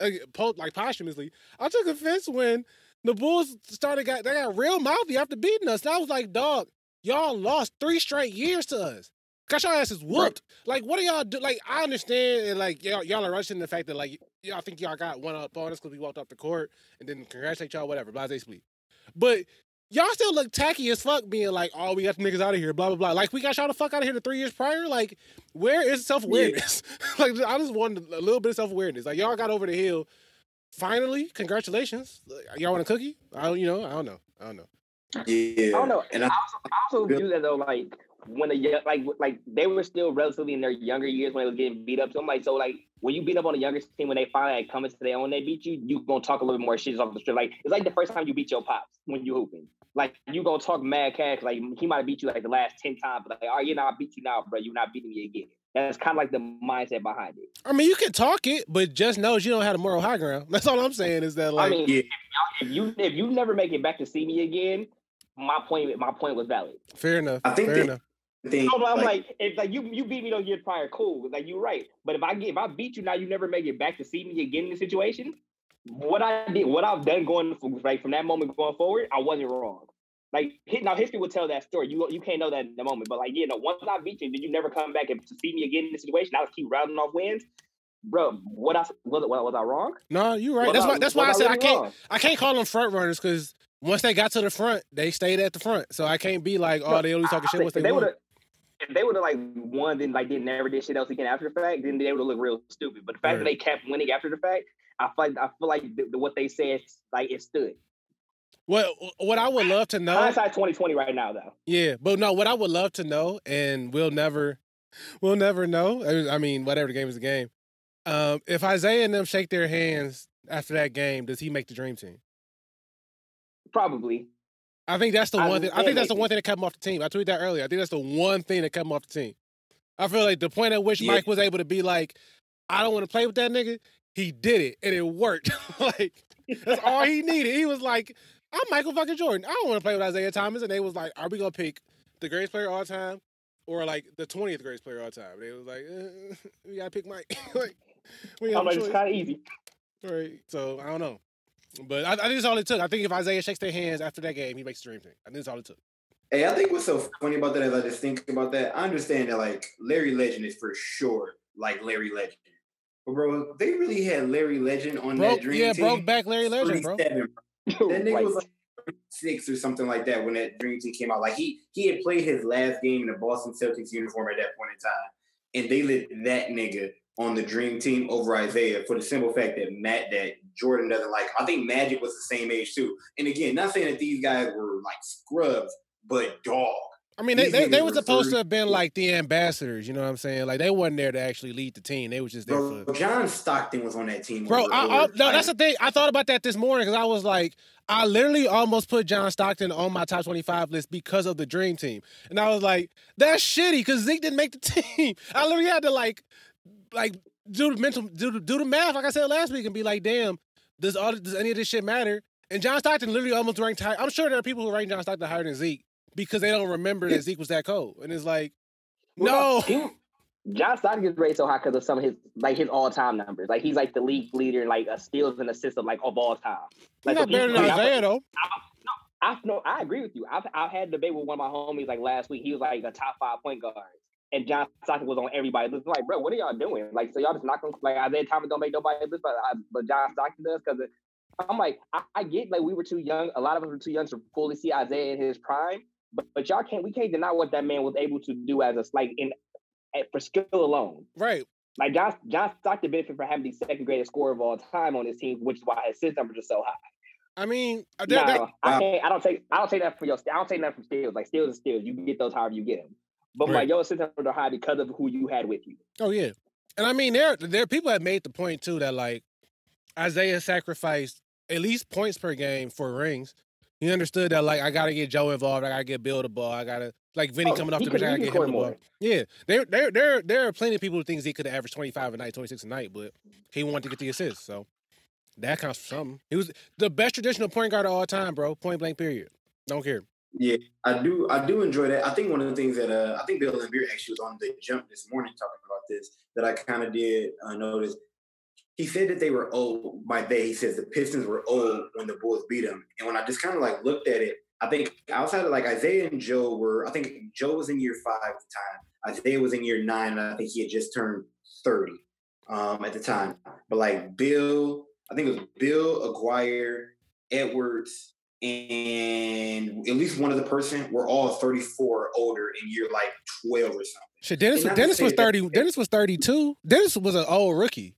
uh, like posthumously, I took offense when the Bulls started got they got real mouthy after beating us. And I was like, dog, y'all lost three straight years to us. Got your asses whooped. Like, what do y'all do? Like, I understand, and like y'all, y'all are rushing the fact that like y'all think y'all got one up on us because we walked off the court and then congratulate y'all, whatever, blase split. But y'all still look tacky as fuck, being like, "Oh, we got the niggas out of here," blah blah blah. Like, we got y'all the fuck out of here the three years prior. Like, where is self awareness? like, I just wanted a little bit of self awareness. Like, y'all got over the hill. Finally, congratulations. Like, Y'all want a cookie? I don't, you know, I don't know. I don't know. Yeah. I don't know. And I I, also, I also view that though, like when the young, like like they were still relatively in their younger years when they was getting beat up. So I'm like, so like when you beat up on the younger team when they finally like, come into their own, they beat you. You gonna talk a little bit more shit off the street. Like it's like the first time you beat your pops when you hooping. Like you gonna talk mad cash. Like he might have beat you like the last ten times, but like, oh, you know, I beat you now, bro. You're not beating me again. That's kind of like the mindset behind it. I mean, you can talk it, but just knows you don't have the moral high ground. That's all I'm saying is that, like, I mean, yeah. if you if you never make it back to see me again, my point my point was valid. fair enough. I think fair that- enough. Think No, I'm like, like, if like you you beat me those years prior, cool. Like you're right. But if I get if I beat you now, you never make it back to see me again in the situation. What I did, what I've done going from like from that moment going forward, I wasn't wrong. Like now, history will tell that story. You you can't know that in the moment. But like, you know, once I beat you, did you never come back and to see me again in the situation. I will keep rounding off wins, bro. What I was, was, was I wrong? No, you're right. Was That's I- why. That's why I was said I really can't. wrong? I can't call them front runners because once they got to the front, they stayed at the front. So I can't be like, oh, No, they only talking shit. If Once they, they won. If they would have like won, then like did never did shit else again after the fact, then they would have looked real stupid. But the fact that they kept winning after the fact, I feel like I feel like the, the- what they said like it stood. What what I would love to know, Hindsight twenty twenty right now though. yeah, but no, what I would love to know, and we'll never, we'll never know. I I mean, whatever the game is the game. Um, if Isiah and them shake their hands after that game, does he make the dream team? Probably. I think that's the I one thing. I think that's the one thing that kept him off the team. I tweeted that earlier. I think that's the one thing that kept him off the team. I feel like the point at which Yeah. Mike was able to be like, I don't want to play with that nigga. He did it, and it worked. like that's all he needed. He was like, I'm Michael fucking Jordan. I don't want to play with Isiah Thomas. And they was like, Are we gonna pick the greatest player of all time or like the 20th greatest player of all time? They was like, uh, We gotta pick Mike. like we I'm like it's kind of easy. Right. So I don't know. But I, I think that's all it took. I think if Isiah shakes their hands after that game, he makes the dream team. I think that's all it took. Hey, I think what's so funny about that is I just think about that, I understand that like Larry Legend is for sure like Larry Legend. But bro, they really had Larry Legend on Broke, that dream team. yeah, team. broke back Larry Legend, bro. 37, That nigga Right. was like six or something like that when that dream team came out. Like he he had played his last game in the Boston Celtics uniform at that point in time, and they let that nigga on the dream team over Isiah for the simple fact that Matt that Jordan doesn't like. I think Magic was the same age too. And again, not saying that these guys were like scrubs, but dog. I mean, they, they, they were supposed to have been like the ambassadors. You know what I'm saying? Like they wasn't there to actually lead the team. They was just there Bro, for. John Stockton was on that team. Bro, I, I, no, that's the thing. I thought about that this morning because I was like, I literally almost put John Stockton on my top 25 list because of the Dream Team, and I was like, that's shitty because Zeke didn't make the team. I literally had to like, like do the mental, do the, do the math, like I said last week, and be like, damn, does all does any of this shit matter? And John Stockton literally almost ranked high. I'm sure there are people who rank John Stockton higher than Zeke because they don't remember that Zeke was that cold, and it's like, no. He, John Stockton gets rated so high because of some of his like his all time numbers. Like he's like the league leader in like a steals and assists of like of all time. He's not so better than like, I- Isiah though. I no, I agree with you. I've I've had a debate with one of my homies like last week. He was like a top five point guard, and John Stockton was on everybody's list. I'm like, bro, what are y'all doing? Like, so y'all just not gonna like Isiah Thomas don't make nobody's list, but I, but John Stockton does because I'm like, I, I get like we were too young. A lot of us were too young to fully see Isiah in his prime, but but y'all can't we can't deny what that man was able to do as a like in at, for skill alone. Right. Like John John Stockton benefit from having the second greatest scorer of all time on his team, which is why his assist numbers are so high. I mean, uh, there, No, there- I can't. I don't take. I don't take that for your. I don't take that from steals. Like steals is steals. You get those however you get them. But Right. like your assist numbers are high because of who you had with you. Oh yeah, and I mean there there are people that made the point too that like Isiah sacrificed at least points per game for rings. He understood that like I gotta get Joe involved, I gotta get Bill the ball, I gotta like Vinny Oh, coming off the bench, I gotta get him the ball. Yeah, there there there there are plenty of people who thinks he could have averaged twenty five a night, twenty six a night, but he wanted to get the assists, so that counts for something. He was the best traditional point guard of all time, bro. Point blank, period. Don't care. Yeah, I do. I do enjoy that. I think one of the things that uh, I think Bill Laimbeer actually was on the jump this morning talking about this that I kind of did uh, notice. He said that they were old. By they, he says the Pistons were old when the Bulls beat them. And when I just kind of like looked at it, I think outside of like Isiah and Joe were. I think Joe was in year five at the time. Isiah was in year nine, and I think he had just turned thirty um, at the time. But like Bill, I think it was Bill, Aguirre, Edwards, and at least one of the person were all 34 or older in year like 12 or something. Shit, Dennis And Dennis was that- thirty. Dennis was thirty two. Dennis was an old rookie.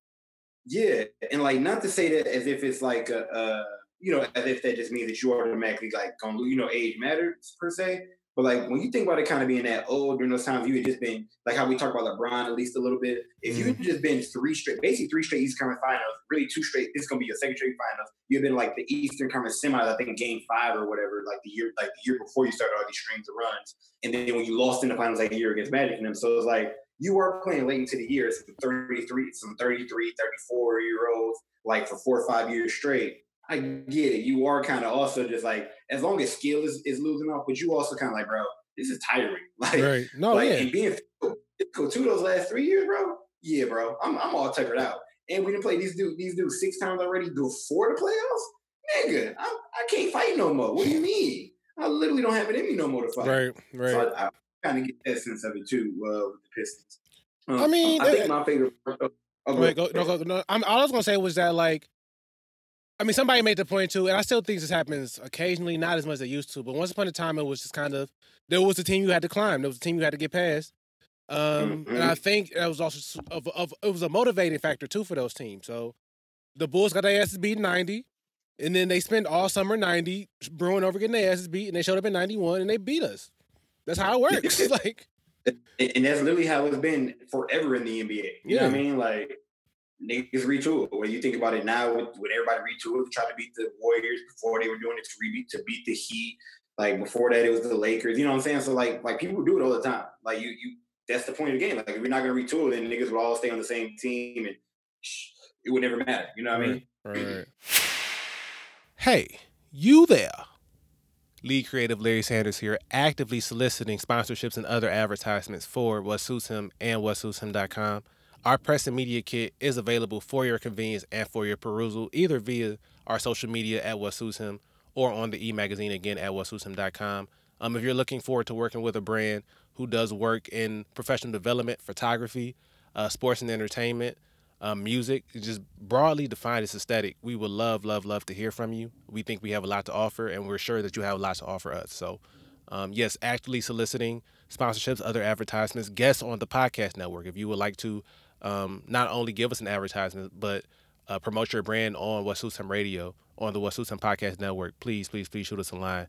Yeah, and like not to say that as if it's like a, uh, you know, as if that just means that you automatically like gonna you know, age matters per se. But like when you think about it, kind of being that old during those times, you had just been like how we talk about LeBron at least a little bit. If you had mm-hmm. just been three straight, basically three straight Eastern Conference Finals, really two straight. This is gonna be your second straight finals. You've been like the Eastern Conference semis, I think, in Game Five or whatever, like the year, like the year before you started all these strings of runs, and then when you lost in the finals like a year against Magic and them, so it's like you are playing late into the year, some 33, some 33, 34 year olds, like for four or five years straight. I get it. You are kind of also just like, as long as skill is, is losing off, but you also kind of like, bro, this is tiring. Like, Right. No, like yeah. and being physical too those last three years, bro. Yeah, bro. I'm I'm all tuckered out. And we didn't play these dudes these dudes six times already before the playoffs. Nigga, I, I can't fight no more. What do you mean? I literally don't have it in me no more to fight. Right. Right. So I, I kind of get that sense of it too uh, with the Pistons. Um, I mean, I think my favorite. oh, Wait, go, no, go, no. I'm, all I was gonna say was that like, I mean, somebody made the point too, and I still think this happens occasionally, not as much as it used to. But once upon a time, it was just kind of there was a team you had to climb, there was a team you had to get past, um, and I think that was also of, of it was a motivating factor too for those teams. So the Bulls got their asses beat in ninety, and then they spent all summer ninety brewing over getting their asses beat, and they showed up in ninety one and they beat us. That's how it works. like, And, and that's literally how it's been forever in the NBA. You know what I mean? Like niggas retool. When you think about it now, with, with everybody retooled to try to beat the Warriors before they were doing it to rebeat to beat the Heat. Like before that, it was the Lakers. You know what I'm saying? So like, like people do it all the time. Like you, you. That's the point of the game. Like if we're not gonna retool, then niggas would all stay on the same team, and it would never matter. You know what I mean? Right. Hey, you there. Lead creative Larry Sanders here, actively soliciting sponsorships and other advertisements for What Suits Him and WhatSuitsHim.com. Our press and media kit is available for your convenience and for your perusal, either via our social media at What Suits Him or on the e-magazine again at WhatSuitsHim.com. Um, if you're looking forward to working with a brand who does work in professional development, photography, uh, sports and entertainment, um, music, just broadly defined as aesthetic, we would love, love, love to hear from you. We think we have a lot to offer, and we're sure that you have a lot to offer us. So, um, yes, actively soliciting sponsorships, other advertisements, guests on the podcast network. If you would like to um, not only give us an advertisement, but uh, promote your brand on Him Radio, on the Him Podcast Network, please, please, please shoot us a line,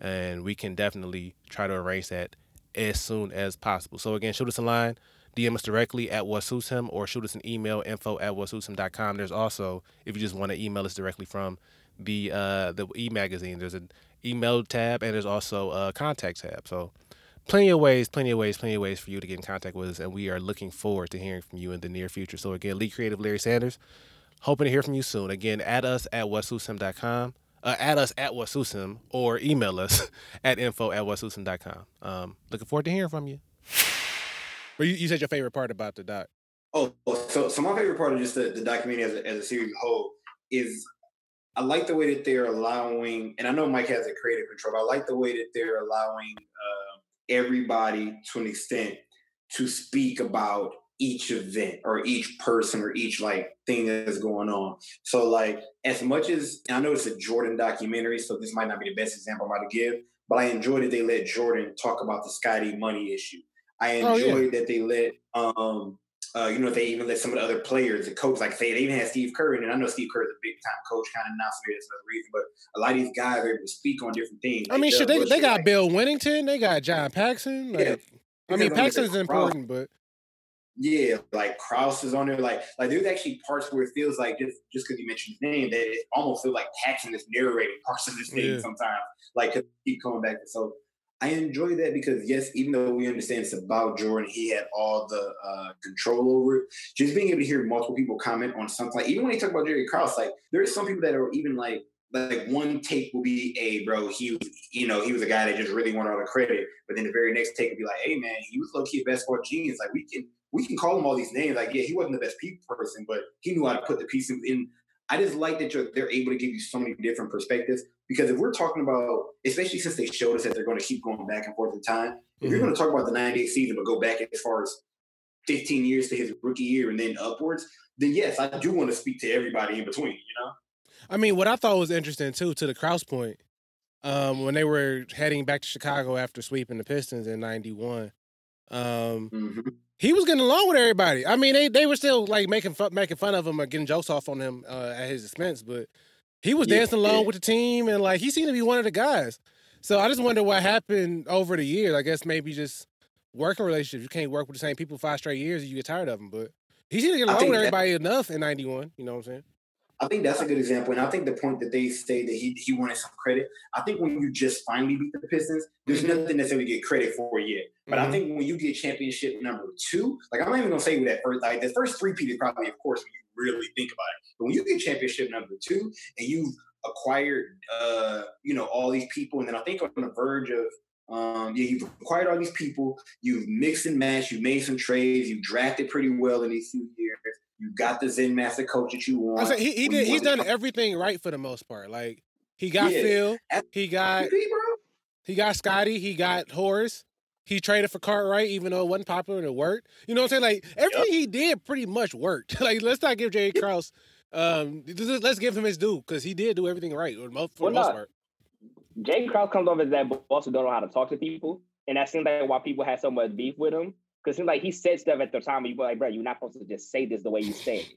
and we can definitely try to arrange that as soon as possible. So again, shoot us a line, DM us directly at him, or shoot us an email info at suits There's also, if you just want to email us directly from the uh, the e magazine, there's an email tab and there's also a contact tab. So plenty of ways, plenty of ways, plenty of ways for you to get in contact with us, and we are looking forward to hearing from you in the near future. So again, Lead Creative Larry Sanders, hoping to hear from you soon. Again, add us at whatsuitshim.com. Uh, add us at whatsuitshim or email us at info at whatsuitshim.com. Um, looking forward to hearing from you. But you, you said your favorite part about the doc. Oh, so so my favorite part of just the, the documentary as a, as a series whole is I like the way that they're allowing, and I know Mike has a creative control. But I like the way that they're allowing uh, everybody to an extent to speak about each event or each person or each like thing that's going on. So like as much as I know it's a Jordan documentary, so this might not be the best example I'm about to give, but I enjoyed that they let Jordan talk about the Scottie money issue. I Oh, enjoyed yeah. that they let um uh, you know, they even let some of the other players, the coach, like say, they even had Steve Kerr, and I know Steve Kerr is a big time coach, kind of not so that's another reason, but a lot of these guys are able to speak on different things. I mean, Like, shit, they, they got like, Bill Wennington, they got John Paxson. Like, Yeah. I mean, Paxson's important, but Yeah, like Krause is on there. Like, like there's actually parts where it feels like just just because you mentioned his name, that it almost feels like Paxson is narrating parts of this thing Yeah. sometimes. Like, 'cause keep coming back. So I enjoy that because yes, even though we understand it's about Jordan, he had all the uh, control over it. Just being able to hear multiple people comment on something, like even when they talk about Jerry Krause, like there are some people that are even like like one take will be, "Hey, bro, he was, you know, he was a guy that just really wanted all the credit," but then the very next take would be like, "Hey, man, he was low key a basketball genius. Like we can we can call him all these names. Like, yeah, he wasn't the best person, but he knew how to put the pieces in." I just like that you're, they're able to give you so many different perspectives because if we're talking about, especially since they showed us that they're going to keep going back and forth in time, if you're Mhm. going to talk about the 98 season, but go back as far as 15 years to his rookie year and then upwards, then yes, I do want to speak to everybody in between, you know? I mean, what I thought was interesting too, to the Krause point, um, when they were heading back to Chicago after sweeping the Pistons in '91, um, Mhm. He was getting along with everybody. I mean, they they were still like making fun, making fun of him or getting jokes off on him uh, at his expense, but he was Yeah. dancing along with the team and like he seemed to be one of the guys. So I just wonder what happened over the years. I guess maybe just working relationships. You can't work with the same people five straight years, and you get tired of them. But he seemed to get along with that- everybody enough in '91. You know what I'm saying? I think that's a good example. And I think the point that they say that he, he wanted some credit, I think when you just finally beat the Pistons, there's Mhm. nothing necessarily to get credit for yet. But I Mhm. think when you get championship number two, like I'm not even gonna say with that first, like the first three P is probably, of course, when you really think about it. But when you get championship number two and you've acquired, uh, you know, all these people, and then I think on the verge of, um, yeah, you've acquired all these people, you've mixed and matched, You've made some trades, you drafted pretty well in these few years, you got the Zen master coach that you want. I say he, he did. He's done everything right for the most part. Like he got Yeah. Phil, he got he got Scottie, he got Horace. He traded for Cartwright, even though it wasn't popular and it worked. You know what I'm saying? Like everything he did pretty much worked. like let's not give Jerry Krause. Um, let's give him his due because he did do everything right for the most, for the most part. Jay Krause comes off as that boss who don't know how to talk to people, and that seems like why people had so much beef with him. Because seems like he said stuff at the time, and you were like, "Bro, you're not supposed to just say this the way you say it."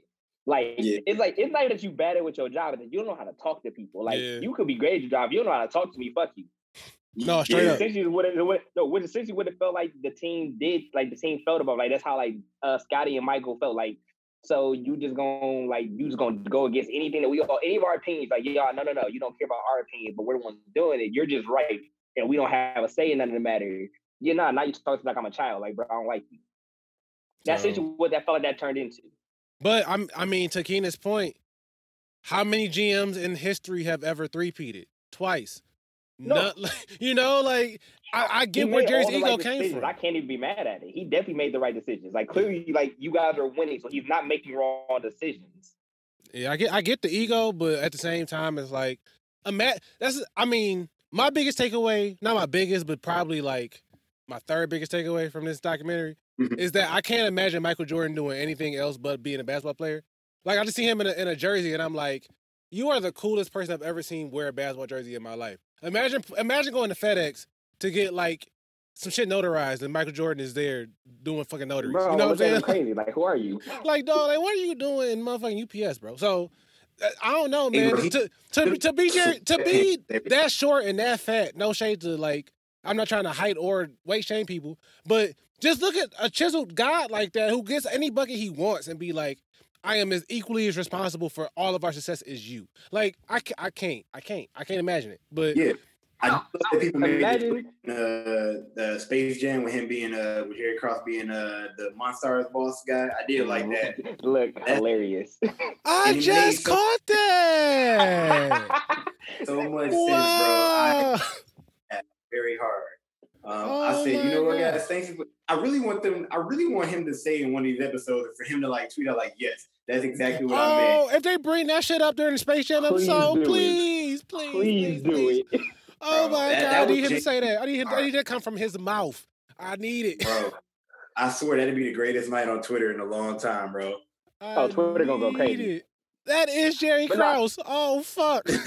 Like Yeah. it's like it's not that you bad at with your job, that you don't know how to talk to people. Like Yeah. you could be great at your job, you don't know how to talk to me. Fuck you. No, straight Which up. essentially what it, what, no, which essentially what it felt like the team did, like the team felt about. Like that's how like uh Scottie and Michael felt like. So you just gonna like you just gonna go against anything that we all any of our opinions. Like yeah, no, no, no, you don't care about our opinions, but we're the ones doing it. You're just right, and we don't have a say in none of the matter. You're not. Now you talk to me like I'm a child. Like bro, I don't like you. That's So- what that felt like that turned into. But I'm, I mean, to Keenan's point, how many GMs in history have ever three-peated twice? No. Not, like, you know, like I, I get where Jerry's ego right came decisions. from. I can't even be mad at it. He definitely made the right decisions. Like clearly, like you guys are winning, so he's not making wrong decisions. Yeah, I get I get the ego, but at the same time, it's like, ima- that's I mean, my biggest takeaway, not my biggest, but probably like my third biggest takeaway from this documentary Mhm. is that I can't imagine Michael Jordan doing anything else but being a basketball player. Like I just see him in a, in a jersey, and I'm like, you are the coolest person I've ever seen wear a basketball jersey in my life. Imagine imagine going to FedEx to get like some shit notarized, and Michael Jordan is there doing fucking notaries. Bro, you know what I'm look at him saying? crazy. Like, who are you? like, dog, like, what are you doing in motherfucking UPS, bro? So, uh, I don't know, man. bro, to to to be Jerry, to be that short and that fat, no shade to like. I'm not trying to height or weight shame people, but just look at a chiseled god like that who gets any bucket he wants and be like, I am as equally as responsible for all of our success as you. Like, I, ca- I can't, I can't, I can't imagine it. But Yeah. I love that people made the uh, the Space Jam with him being uh with Jerry Krause being uh the Monstars boss guy. I did like that. Look, That- hilarious. I just made so- caught that. So much sense, bro. I wow. very hard. Um, Oh I said, you know what, guys? Thanks. For, I really want them. I really want him to say in one of these episodes for him to like tweet out like, "Yes, that's exactly what I oh, meant." Oh, if they bring that shit up during the Space Jam Please episode, do it. please, please, Please do it. Oh Bro, my that- god, that I need him to say that. I need him. I need that to come from his mouth. I need it. bro. I swear that'd be the greatest night on Twitter in a long time, bro. I Oh, Twitter gonna go crazy. it. That is Jerry But nah. Krause. Oh fuck.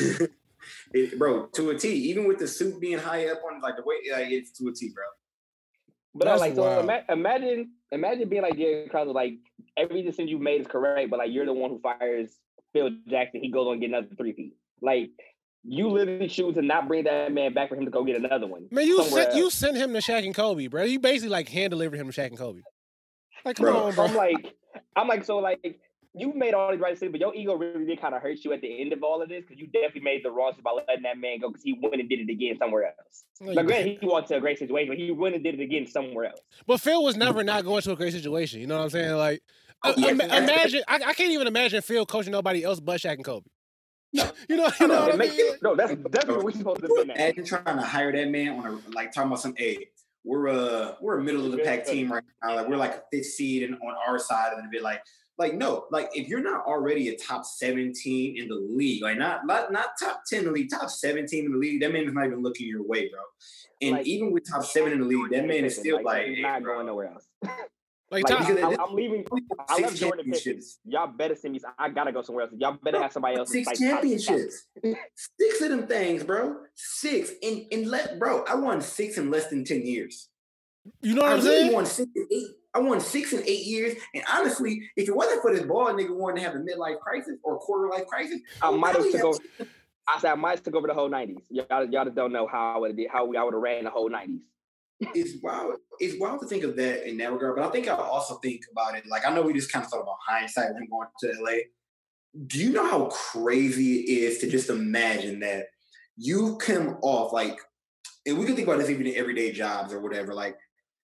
It- bro, to a T. Even with the suit being high up on like the way, like it's to a T, bro. But That's like, so wild. ima- imagine, imagine being like Jerry Krause, like every decision you made is correct, but like you're the one who fires Phil Jackson. He goes on and get another three-peat. Like you literally choose to not bring that man back for him to go get another one. Man, you sent you sent him to Shaq and Kobe, bro. You basically like hand delivered him to Shaq and Kobe. Like, come Bro, on, bro. I'm like, I'm like, so like you made all these right decisions, but your ego really did kind of hurt you at the end of all of this because you definitely made the wrong decision by letting that man go because he went and did it again somewhere else. No, But you- granted, he walked to a great situation, but he went and did it again somewhere else. But Phil was never not going to a great situation. You know what I'm saying? Like, Oh, uh, yeah, ima- that's- imagine. I, I can't even imagine Phil coaching nobody else but Shaq and Kobe. No. You know, you know No, what I It makes- mean? no, that's definitely what we supposed to have been at. Imagine trying to hire that man on a like talking about some hey, we're a we're a middle of the pack team right now. Like we're like a fifth seed and on our side and be like like no, like if you're not already a top 17 in the league, like not not not top 10 in the league, top 17 in the league, that man is not even looking your way, bro. And Like, even with top seven in the league, that man is still like, he's hey, not bro, going nowhere else. Like, Like, Tom, I, it- I'm leaving. I six Jordan Pickens. championships. Y'all better send me. I gotta go somewhere else. Y'all better have somebody else. Six like, championships. six of them things, bro. Six. And and let bro, I won six in less than 10 years. you know what I I'm really saying? won six and eight. I won six and eight years. And honestly, if it wasn't for this ball nigga wanting to have a midlife crisis or quarter life crisis, I might have took over. I said I might have took over the whole '90s. Y'all, y'all just don't know how I would have how I would have ran the whole '90s. it's wild. It's wild to think of that in that regard. But I think I also think about it. Like I know we just kind of thought about hindsight when going to LA. Do you know how crazy it is to just imagine that you come off like, and we can think about this even in everyday jobs or whatever. Like,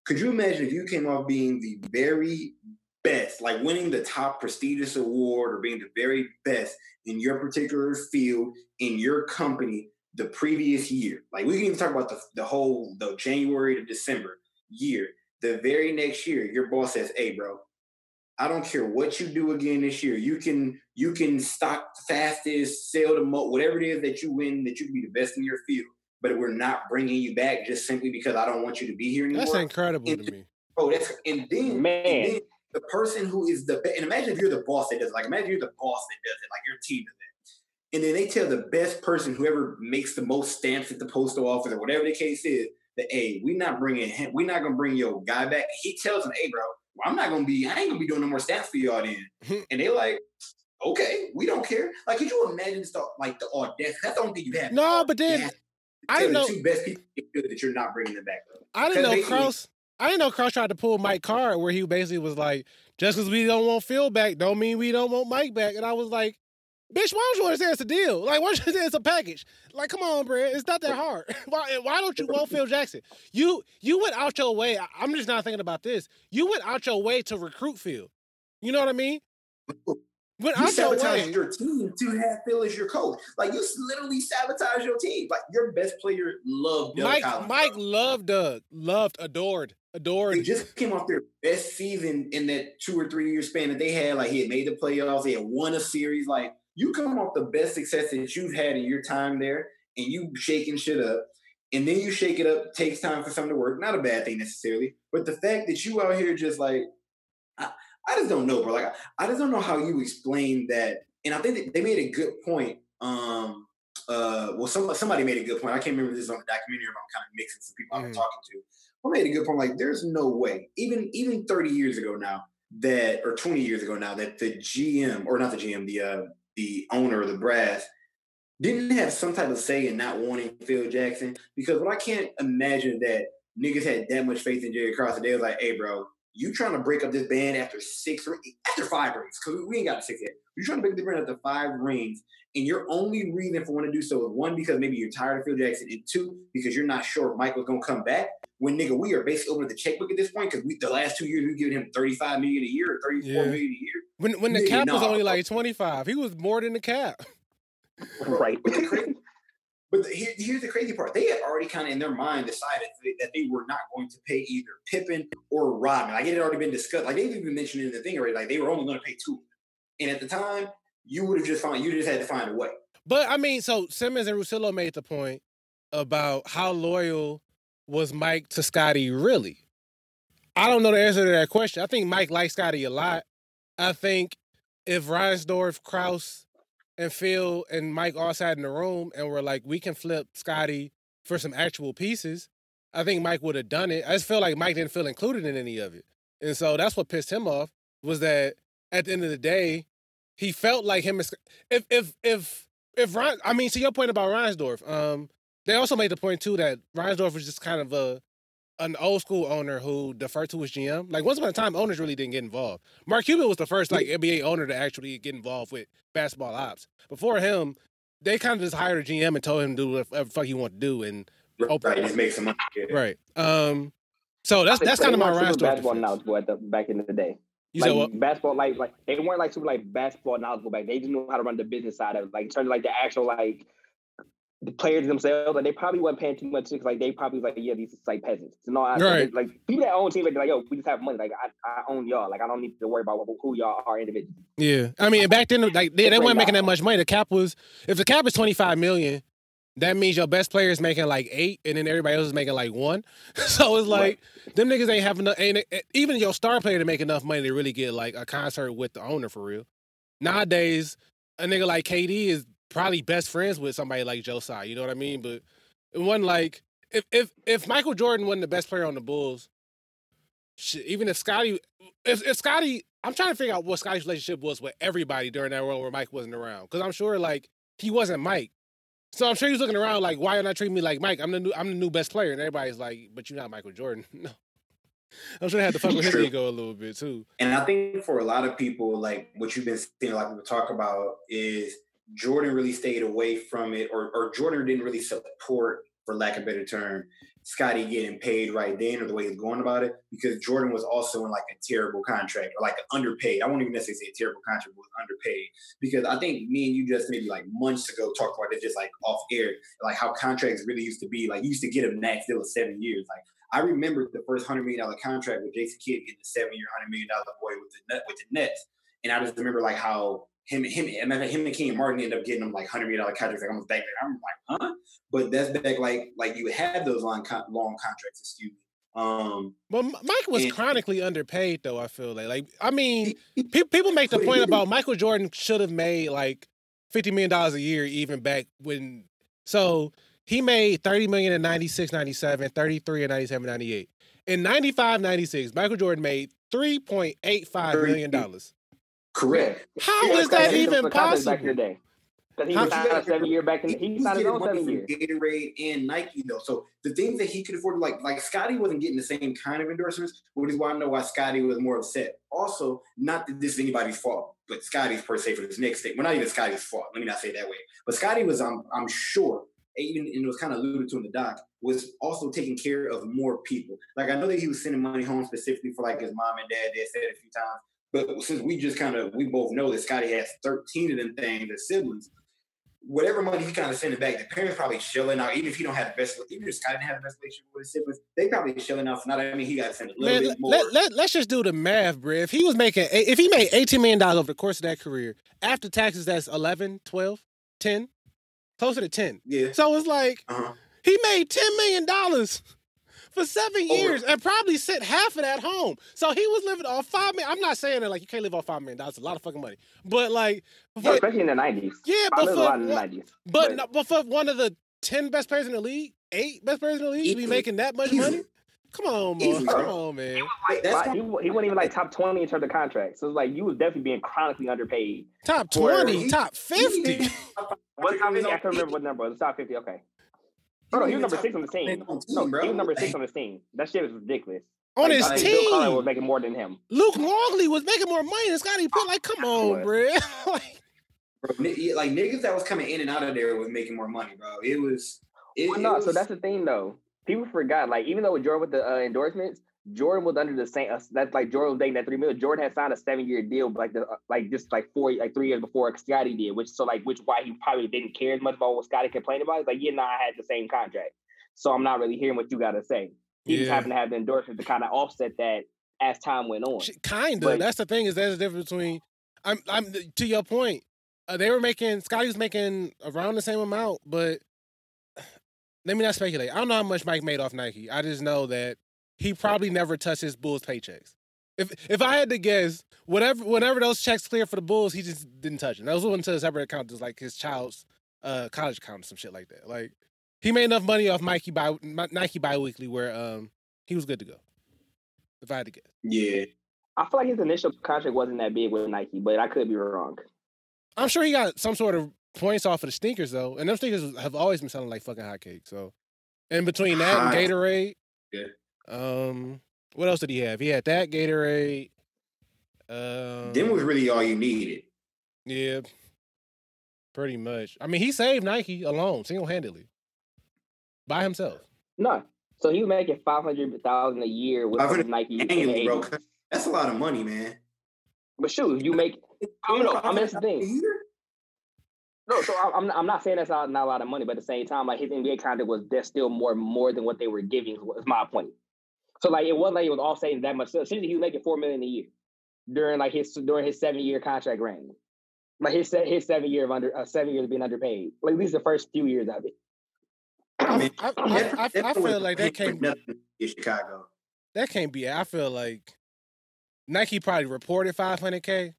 could you imagine if you came off being the very best, like winning the top prestigious award or being the very best in your particular field in your company the previous year. Like we can even talk about the, the whole the January to December year. The very next year, your boss says, "Hey, bro, I don't care what you do again this year. You can you can stock fastest, sell the most, whatever it is that you win, that you can be the best in your field. But we're not bringing you back just simply because I don't want you to be here anymore. That's incredible And- to me. Bro, that's and then, Man. and then the person who is the best, and imagine if you're the boss that does it. like imagine you're the boss that does it, like your team does it. And then they tell the best person, whoever makes the most stamps at the postal office or whatever the case is, that hey, we're not bringing him, we're not gonna bring your guy back. He tells them, hey, bro, well, I'm not gonna be, I ain't gonna be doing no more stamps for y'all then. Hmm. and they like, okay, we don't care. Like, could you imagine stuff like the audacity? That's the only thing you have. No, but then Yeah. I didn't the know. two best people that you're not bringing them back, bro. I didn't know Krause. I didn't know Krause tried to pull Mike Card where he basically was like, just because we don't want Phil back, don't mean we don't want Mike back. And I was like, bitch, why don't you understand it's a deal? Like, why don't you say it's a package? Like, come on, bro. It's not that hard. why, why don't you want Phil Jackson? You you went out your way. I- I'm just not thinking about this. You went out your way to recruit Phil. You know what I mean? Went You your sabotage your team to have Phil as your coach. Like you literally sabotage your team. Like your best player loved Doug Mike Collins, Mike loved Doug. Loved, adored, adored. They just came off their best season in that two or three year span that they had. Like he had made the playoffs, they had won a series. Like you come off the best success that you've had in your time there, and you shaking shit up, and then you shake it up. Takes time for something to work. Not a bad thing necessarily, but the fact that you out here just like, I, I just don't know, bro. Like I, I just don't know how you explain that. And I think that they made a good point. Um, uh, well, some, somebody made a good point. I can't remember this on the documentary, but I'm kind of mixing some people I've been Mhm. talking to. I made a good point. Like, there's no way, even even 30 years ago now, that or 20 years ago now, that the GM or not the GM, the uh, the owner of the brass didn't have some type of say in not wanting Phil Jackson. Because what I can't imagine that niggas had that much faith in Jerry Krause they was like, "Hey, bro, you trying to break up this band after six or after five rings? Because we ain't got six yet. You trying to break the band after five rings." And your only reason for wanting to do so is one, because maybe you're tired of Phil Jackson, and two, because you're not sure if Michael's gonna come back. When nigga, we are basically opening the checkbook at this point because we the last two years we given him 35 million a year or 34 Yeah. million a year. When when the Nigga, cap was nah. only like 25, he was more than the cap. Right. But here, here's the crazy part: they had already kind of in their mind decided that they were not going to pay either Pippen or Rodman. Like it had already been discussed. Like they've even mentioned in the thing already. Like they were only going to pay two. And at the time, you would have just found you just had to find a way. But I mean, so Simmons and Russillo made the point about how loyal was Mike to Scottie really. I don't know the answer to that question. I think Mike likes Scottie a lot. I think if Reinsdorf, Krause, and Phil and Mike all sat in the room and were like, we can flip Scottie for some actual pieces, I think Mike would have done it. I just feel like Mike didn't feel included in any of it. And so that's what pissed him off was that at the end of the day, he felt like him and if if if if Ron I mean, to your point about Reinsdorf, um, they also made the point too that Reinsdorf was just kind of a an old school owner who deferred to his GM. Like once upon a time, owners really didn't get involved. Mark Cuban was the first like NBA owner to actually get involved with basketball ops. Before him, they kind of just hired a GM and told him to do whatever the fuck he wanted to do, and open- Right, just make some money. Yeah. right. Um, so that's that's kind of my They weren't Ryan super Stork basketball defense. knowledgeable at the back in the day. You like said what? basketball, like like they weren't like super like basketball knowledgeable back. They just knew how to run the business side of it. Like in terms of like the actual like the players themselves, like they probably wasn't paying too much. because Like they probably was like, yeah, these is like peasants. No, I, Right. like people that own teams, like, they're like yo, we just have money. Like I, I own y'all. Like I don't need to worry about who y'all are individually. Yeah, I mean, back then, like they, they weren't making that much money. The cap was if the cap is twenty five million, that means your best player is making like eight, and then everybody else is making like one. so it's like them niggas ain't having enough. Ain't, eh, even your star player to make enough money to really get like a concert with the owner for real. Nowadays, a nigga like KD is probably best friends with somebody like Josiah. You know what I mean? But it wasn't like if if if Michael Jordan wasn't the best player on the Bulls, shit, even if Scottie, if, if Scottie, I'm trying to figure out what Scottie's relationship was with everybody during that run where Mike wasn't around. Because I'm sure like he wasn't Mike. So I'm sure he's looking around like, why are not treating me like Mike? I'm the new I'm the new best player. And everybody's like, but you're not Michael Jordan. No. I'm sure they had to fuck with his True. ego a little bit too. And I think for a lot of people, like what you've been seeing a lot of people talk about is Jordan really stayed away from it, or, or Jordan didn't really support, for lack of a better term, Scottie getting paid right then or the way he's going about it, because Jordan was also in like a terrible contract or like underpaid. I won't even necessarily say a terrible contract, but was underpaid. Because I think me and you just maybe like months ago talked about it just like off air, like how contracts really used to be. Like you used to get a max deal of seven years. Like I remember the first hundred million dollar contract with Jason Kidd getting the seven year, hundred million dollar boy with the net with the Nets, and I just remember like how him and him mean, him and Kenyon Martin ended up getting them like hundred million dollar contracts like almost back there. I'm like, huh? But that's back like like you had those long con- long contracts, excuse me. Um, well, Mike was And- chronically underpaid, though. I feel like, like I mean, pe- people make the point about Michael Jordan should have made like fifty million dollars a year, even back when. So he made thirty million in 96, 97, 33 in 97, 98. In 95, 96, Michael Jordan made three point eight five million dollars. Correct. How Yeah, is that even different contracts Back in the possible? day. Because he was signed a seven year back in the, he He's signed his own seven from years. Gatorade and Nike though. So the things that he could afford, like like Scottie wasn't getting the same kind of endorsements, which is why I know why Scottie was more upset. Also, not that this is anybody's fault, but Scottie's per se for this next thing. Well, not even Scottie's fault. Let me not say it that way. But Scottie was, I'm I'm sure, even and it was kind of alluded to in the doc, was also taking care of more people. Like I know that he was sending money home specifically for like his mom and dad. They said it a few times. But since we just kind of we both know that Scottie has 13 of them things as siblings, whatever money he kind of sending back, the parents probably shelling out, even if he don't have the best, even if Scottie didn't have the best relationship with his siblings, they probably shelling out for not. I mean, he got to send a little Man, bit more. let, let, let's just do the math, bro. If he was making, if he made $18 million over the course of that career, after taxes, that's 11, 12, 10, closer to 10. yeah. So it's like, Uh-huh. he made $10 million for seven Over. years and probably sent half of that home. So he was living off 5 million. I'm not saying that, like, you can't live off $5 million. That's a lot of fucking money. But, like, Yeah, for, especially in the nineties. yeah, I but for, a lot in the one- nineties. but, but- no- but for one of the 10 best players in the league, eight best players in the league, to be making that much Easily. money? Come on, man. Easily, Come on, man. That's Like, he, he wasn't even like top twenty in terms of contracts. So it's like you was definitely being chronically underpaid. Top 20, top 50. What top fifty? I can't remember what number. It was top fifty. Okay. Oh, no, he was number six on the team. on No, bro. he was number six on the team. That shit was ridiculous. on Like, his I think Bill Colin was making more than him. Luke Longley was making more money than Scottie Pitt. Like, come on, bro. like, bro, like niggas that was coming in and out of there was making more money, bro. It was. It, Well, it was, so that's the thing though. People forgot, like, even though with Jordan with the uh, endorsements, Jordan was under the same. Uh, that's like Jordan was dating that three million. Jordan had signed a seven year deal, like the uh, like just like four like three years before Scottie did. Which so like which why he probably didn't care as much about what Scottie complained about. It's like yeah, nah, I had the same contract, so I'm not really hearing what you got to say. He just Yeah. happened to have the endorsement to kind of offset that as time went on. kind of. But- That's the thing is there's a difference between. I'm. I'm to your point. Uh, they were making Scottie was making around the same amount, but let me not speculate. I don't know how much Mike made off Nike. I just know that he probably never touched his Bulls paychecks. If if I had to guess, whatever whenever those checks clear for the Bulls, he just didn't touch them. Those went to a separate account, just like his child's uh, college account or some shit like that. Like he made enough money off Nike by Nike biweekly where um he was good to go. If I had to guess. yeah. I feel like his initial contract wasn't that big with Nike, but I could be wrong. I'm sure he got some sort of points off of the sneakers though, and them sneakers have always been selling like fucking hotcakes. So, in between that and Gatorade, Yeah. Um, what else did he have? He had that Gatorade. Um, Them was really all you needed. yeah, pretty much. I mean, he saved Nike alone, single handedly, by himself. No. So he was making five hundred thousand a year with Nike Annually, bro. That's a lot of money, man. But shoot, you make you know, I mean that's the thing. No, so I- I'm I'm not saying that's not, not a lot of money, but at the same time, like his NBA contract was there's still more more than what they were giving. Is my point. So like it wasn't like it was all saying that much. So essentially, he was making four million a year during like his during his seven year contract reign. Like his se- his seven year of under uh, seven years of being underpaid. Like at least the first few years of it. I, Man, I, I, I, I feel like that can't be, in Chicago. that can't be. I feel like Nike probably reported 500k.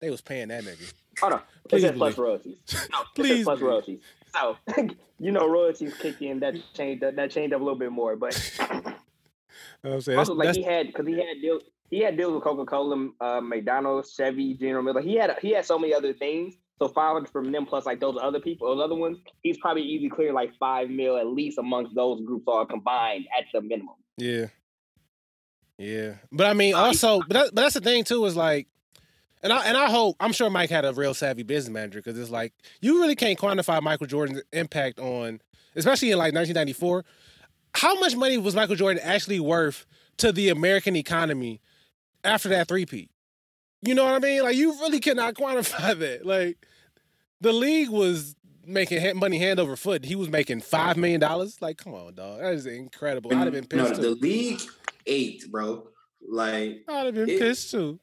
They was paying that nigga. Oh no, it Please says plus believe. royalties. No, Please plus royalties. So you know royalties kick in. That changed that, that changed up a little bit more, but. You know what I'm saying that's, Also, like that's, he had because he had deal he had deals with Coca Cola, uh, McDonald's, Chevy, General Mills. He had he had so many other things. So five hundred from them plus like those other people, those other ones, he's probably easy clear like five mil at least amongst those groups all combined at the minimum. yeah, yeah. But I mean, also, but that, but that's the thing too is like, and I and I hope I'm sure Mike had a real savvy business manager because it's like you really can't quantify Michael Jordan's impact on, especially in like 1994. How much money was Michael Jordan actually worth to the American economy after that three-peat? You know what I mean? Like you really cannot quantify that. Like the league was making money hand over foot. He was making five million dollars. Like, come on, dog. That is incredible. I'd have been pissed. no, pissed the league ate, bro. Like I'd have been it- pissed too.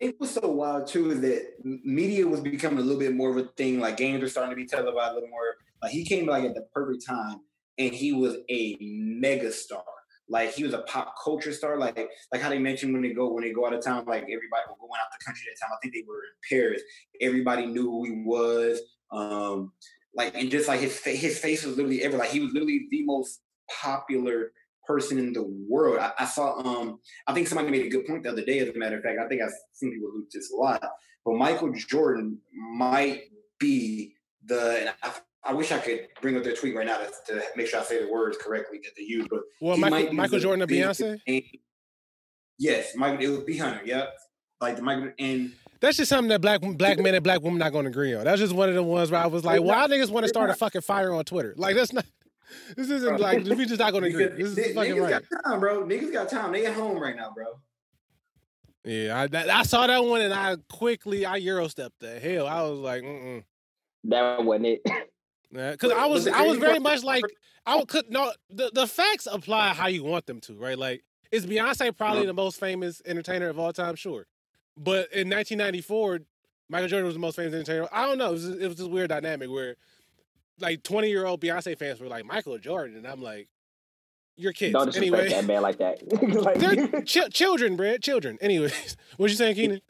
it was so wild too is that media was becoming a little bit more of a thing. Like games were starting to be televised a little more. Like he came like at the perfect time, and he was a mega star. Like he was a pop culture star. Like like how they mentioned when they go when they go out of town. Like everybody was going out the country at the time. I think they were in Paris. Everybody knew who he was. Um, like and just like his his face was literally ever like he was literally the most popular person in the world. I, I saw um I think somebody made a good point the other day. As a matter of fact, I think I've seen people do this a lot. But Michael Jordan might be the. And I, I wish I could bring up their tweet right now to, to make sure I say the words correctly that they use. But Well, Michael, might Michael Jordan and Beyonce. name- Yes, Michael. It was B Hunter. Yep. Like the Michael and That's just something that black black men and black women not going to agree on. That's just one of the ones where I was like, why not- niggas want to start a fucking fire on Twitter? Like that's not. This isn't Bro. like we just not going to agree. This is n- fucking niggas right. got time, bro. Niggas got time. They at home right now, bro. Yeah, I, that, I saw that one and I quickly I euro stepped the hell. I was like, mm That wasn't it. because I was I was very much like I could no the the facts apply how you want them to, right? Like is Beyonce probably the most famous entertainer of all time? Sure, but in 1994, Michael Jordan was the most famous entertainer. I don't know. It was it was this weird dynamic where like 20 year old Beyonce fans were like Michael Jordan, and I'm like, you're kids Don't disrespect anyway. that man like that. They're ch- children, Brad. Children. Anyways, what you saying, Keenan?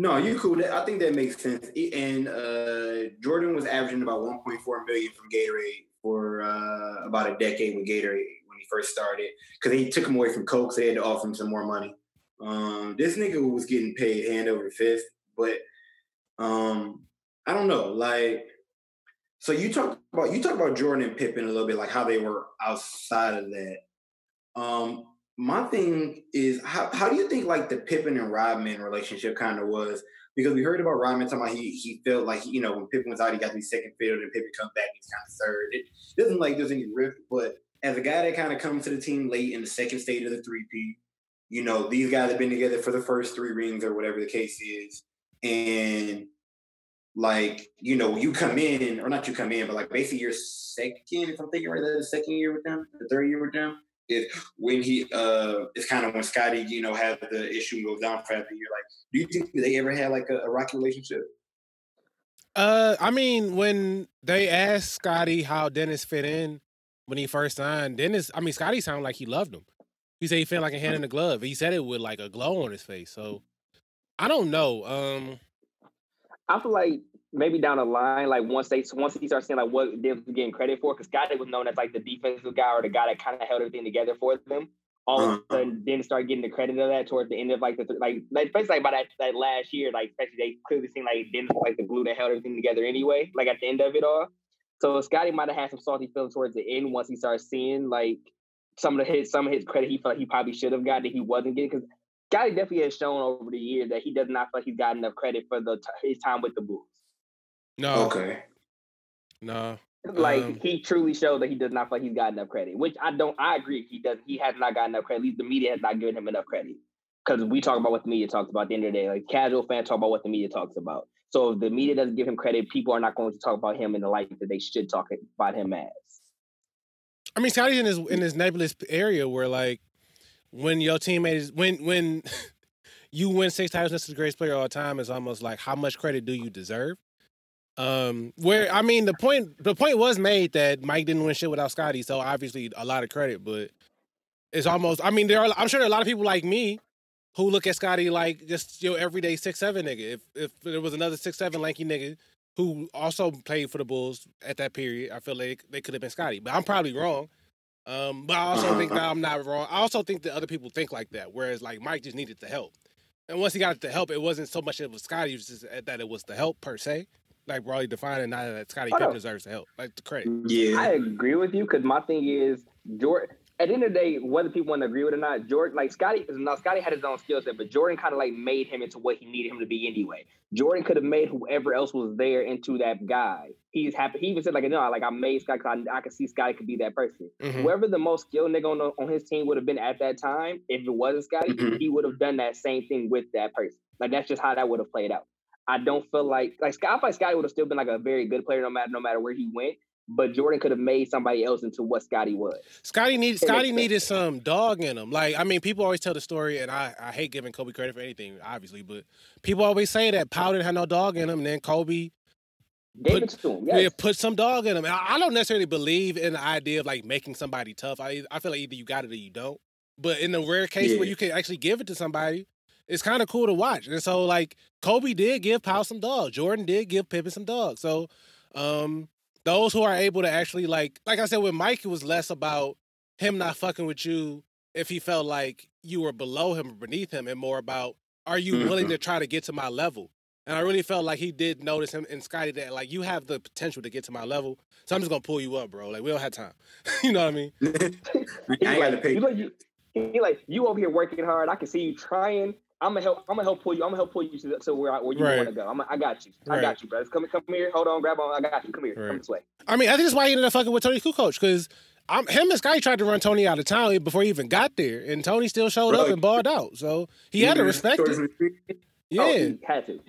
No, you cool. I think that makes sense. And uh, Jordan was averaging about 1.4 million from Gatorade for uh, about a decade with Gatorade when he first started, because they took him away from Coke, so they had to offer him some more money. Um, this nigga was getting paid hand over fist, but um, I don't know. Like, so you talk about you talk about Jordan and Pippen a little bit, like how they were outside of that. Um, my thing is how, how do you think like the Pippen and Rodman relationship kind of was? Because we heard about Rodman talking about he he felt like you know when Pippen was out he got to be second fiddle and Pippen comes back he's kind of third. It doesn't like there's any rift, but as a guy that kind of comes to the team late in the second stage of the three-peat, you know these guys have been together for the first three rings or whatever the case is, and like you know you come in or not you come in, but like basically your second if I'm thinking right, the second year with them, the third year with them is when he uh it's kind of when Scottie, you know, had the issue and goes down for half the year. Like, do you think they ever had like a, a rocky relationship? Uh, I mean, when they asked Scottie how Dennis fit in when he first signed, Dennis, I mean, Scottie sounded like he loved him. He said he felt like a hand in the glove. He said it with like a glow on his face. So I don't know. Um, I feel like maybe down the line, like once they once he starts seeing like what was getting credit for, because Scottie was known as like the defensive guy or the guy that kind of held everything together for them. All of Uh-huh. a sudden, Dennis start getting the credit of that towards the end of like the th- like like especially like by that, that last year, like especially they clearly seemed like Dennis was like the glue that held everything together anyway. Like at the end of it all, so Scottie might have had some salty feelings towards the end once he started seeing like some of the his some of his credit he felt he probably should have got that he wasn't getting because Scottie definitely has shown over the years that he does not feel like he's got enough credit for the t- his time with the Bulls. No, Okay. no. Like Um, he truly showed that he does not feel like he's got enough credit, which I don't. I agree. He does. He has not got enough credit. At least the media has not given him enough credit because we talk about what the media talks about. At the end of the day, like casual fans talk about what the media talks about. So if the media doesn't give him credit, people are not going to talk about him in the light that they should talk about him as. I mean, Scottie's in his in his nebulous area where like when your teammate is when when you win six titles, this is the greatest player of all time. It's almost like how much credit do you deserve? Um, where I mean, the point the point was made that Mike didn't win shit without Scottie, so obviously a lot of credit, but it's almost. I mean, there are. I'm sure there are a lot of people like me who look at Scottie like just your everyday six seven nigga. If if there was another six seven lanky nigga who also played for the Bulls at that period, I feel like they could have been Scottie. But I'm probably wrong. Um, but I also think that I'm not wrong. I also think that other people think like that. Whereas like Mike just needed the help, and once he got the help, it wasn't so much it was Scottie, it was just that it was the help per se. Like broadly defined, and not that Scottie Pippen deserves the help, like the credit. Yeah. I agree with you because my thing is Jordan. At the end of the day, whether people want to agree with it or not, Jordan, like Scottie, now Scottie had his own skill set, but Jordan kind of like made him into what he needed him to be anyway. Jordan could have made whoever else was there into that guy. He's happy. He even said like, no, like I made Scottie. 'cause I, I could see Scottie could be that person. Mhm. Whoever the most skilled nigga on, the, on his team would have been at that time, if it wasn't Scottie, Mhm. he would have done that same thing with that person. Like that's just how that would have played out. I don't feel like like I feel like Scottie would have still been like a very good player no matter no matter where he went. But Jordan could have made somebody else into what Scottie was. Scottie need Scottie needed some dog in him. Like I mean, people always tell the story, and I, I hate giving Kobe credit for anything, obviously, but people always say that Pau didn't have no dog in him, and then Kobe Gave Put- it to him. yeah, put some dog in him. And I, I don't necessarily believe in the idea of like making somebody tough. I I feel like either you got it or you don't. But in the rare case where you can actually give it to somebody, it's kind of cool to watch. And so like Kobe did give Pau some dog. Jordan did give Pippen some dog. So um those who are able to actually like like I said with Mike, it was less about him not fucking with you if he felt like you were below him or beneath him, and more about are you willing Mhm. to try to get to my level? And I really felt like he did notice him and Scottie that like you have the potential to get to my level, so I'm just gonna pull you up, bro. Like we don't have time. you know what I mean? I He got like, to pay. you like you, he like you over here working hard. I can see you trying. I'm gonna help. I'm gonna help pull you. I'm gonna help pull you to, to where, I, where you Right. want to go. I'm, I got you. I Right. got you, brothers. Come come here. Hold on. Grab on. I got you. Come here. Right. Come this way. I mean, I think that's why he ended up fucking with Toni Kukoc because I'm him and Scottie tried to run Toni out of town before he even got there, and Toni still showed up and balled out. So he had to respect it. Yeah, Oh, he had to.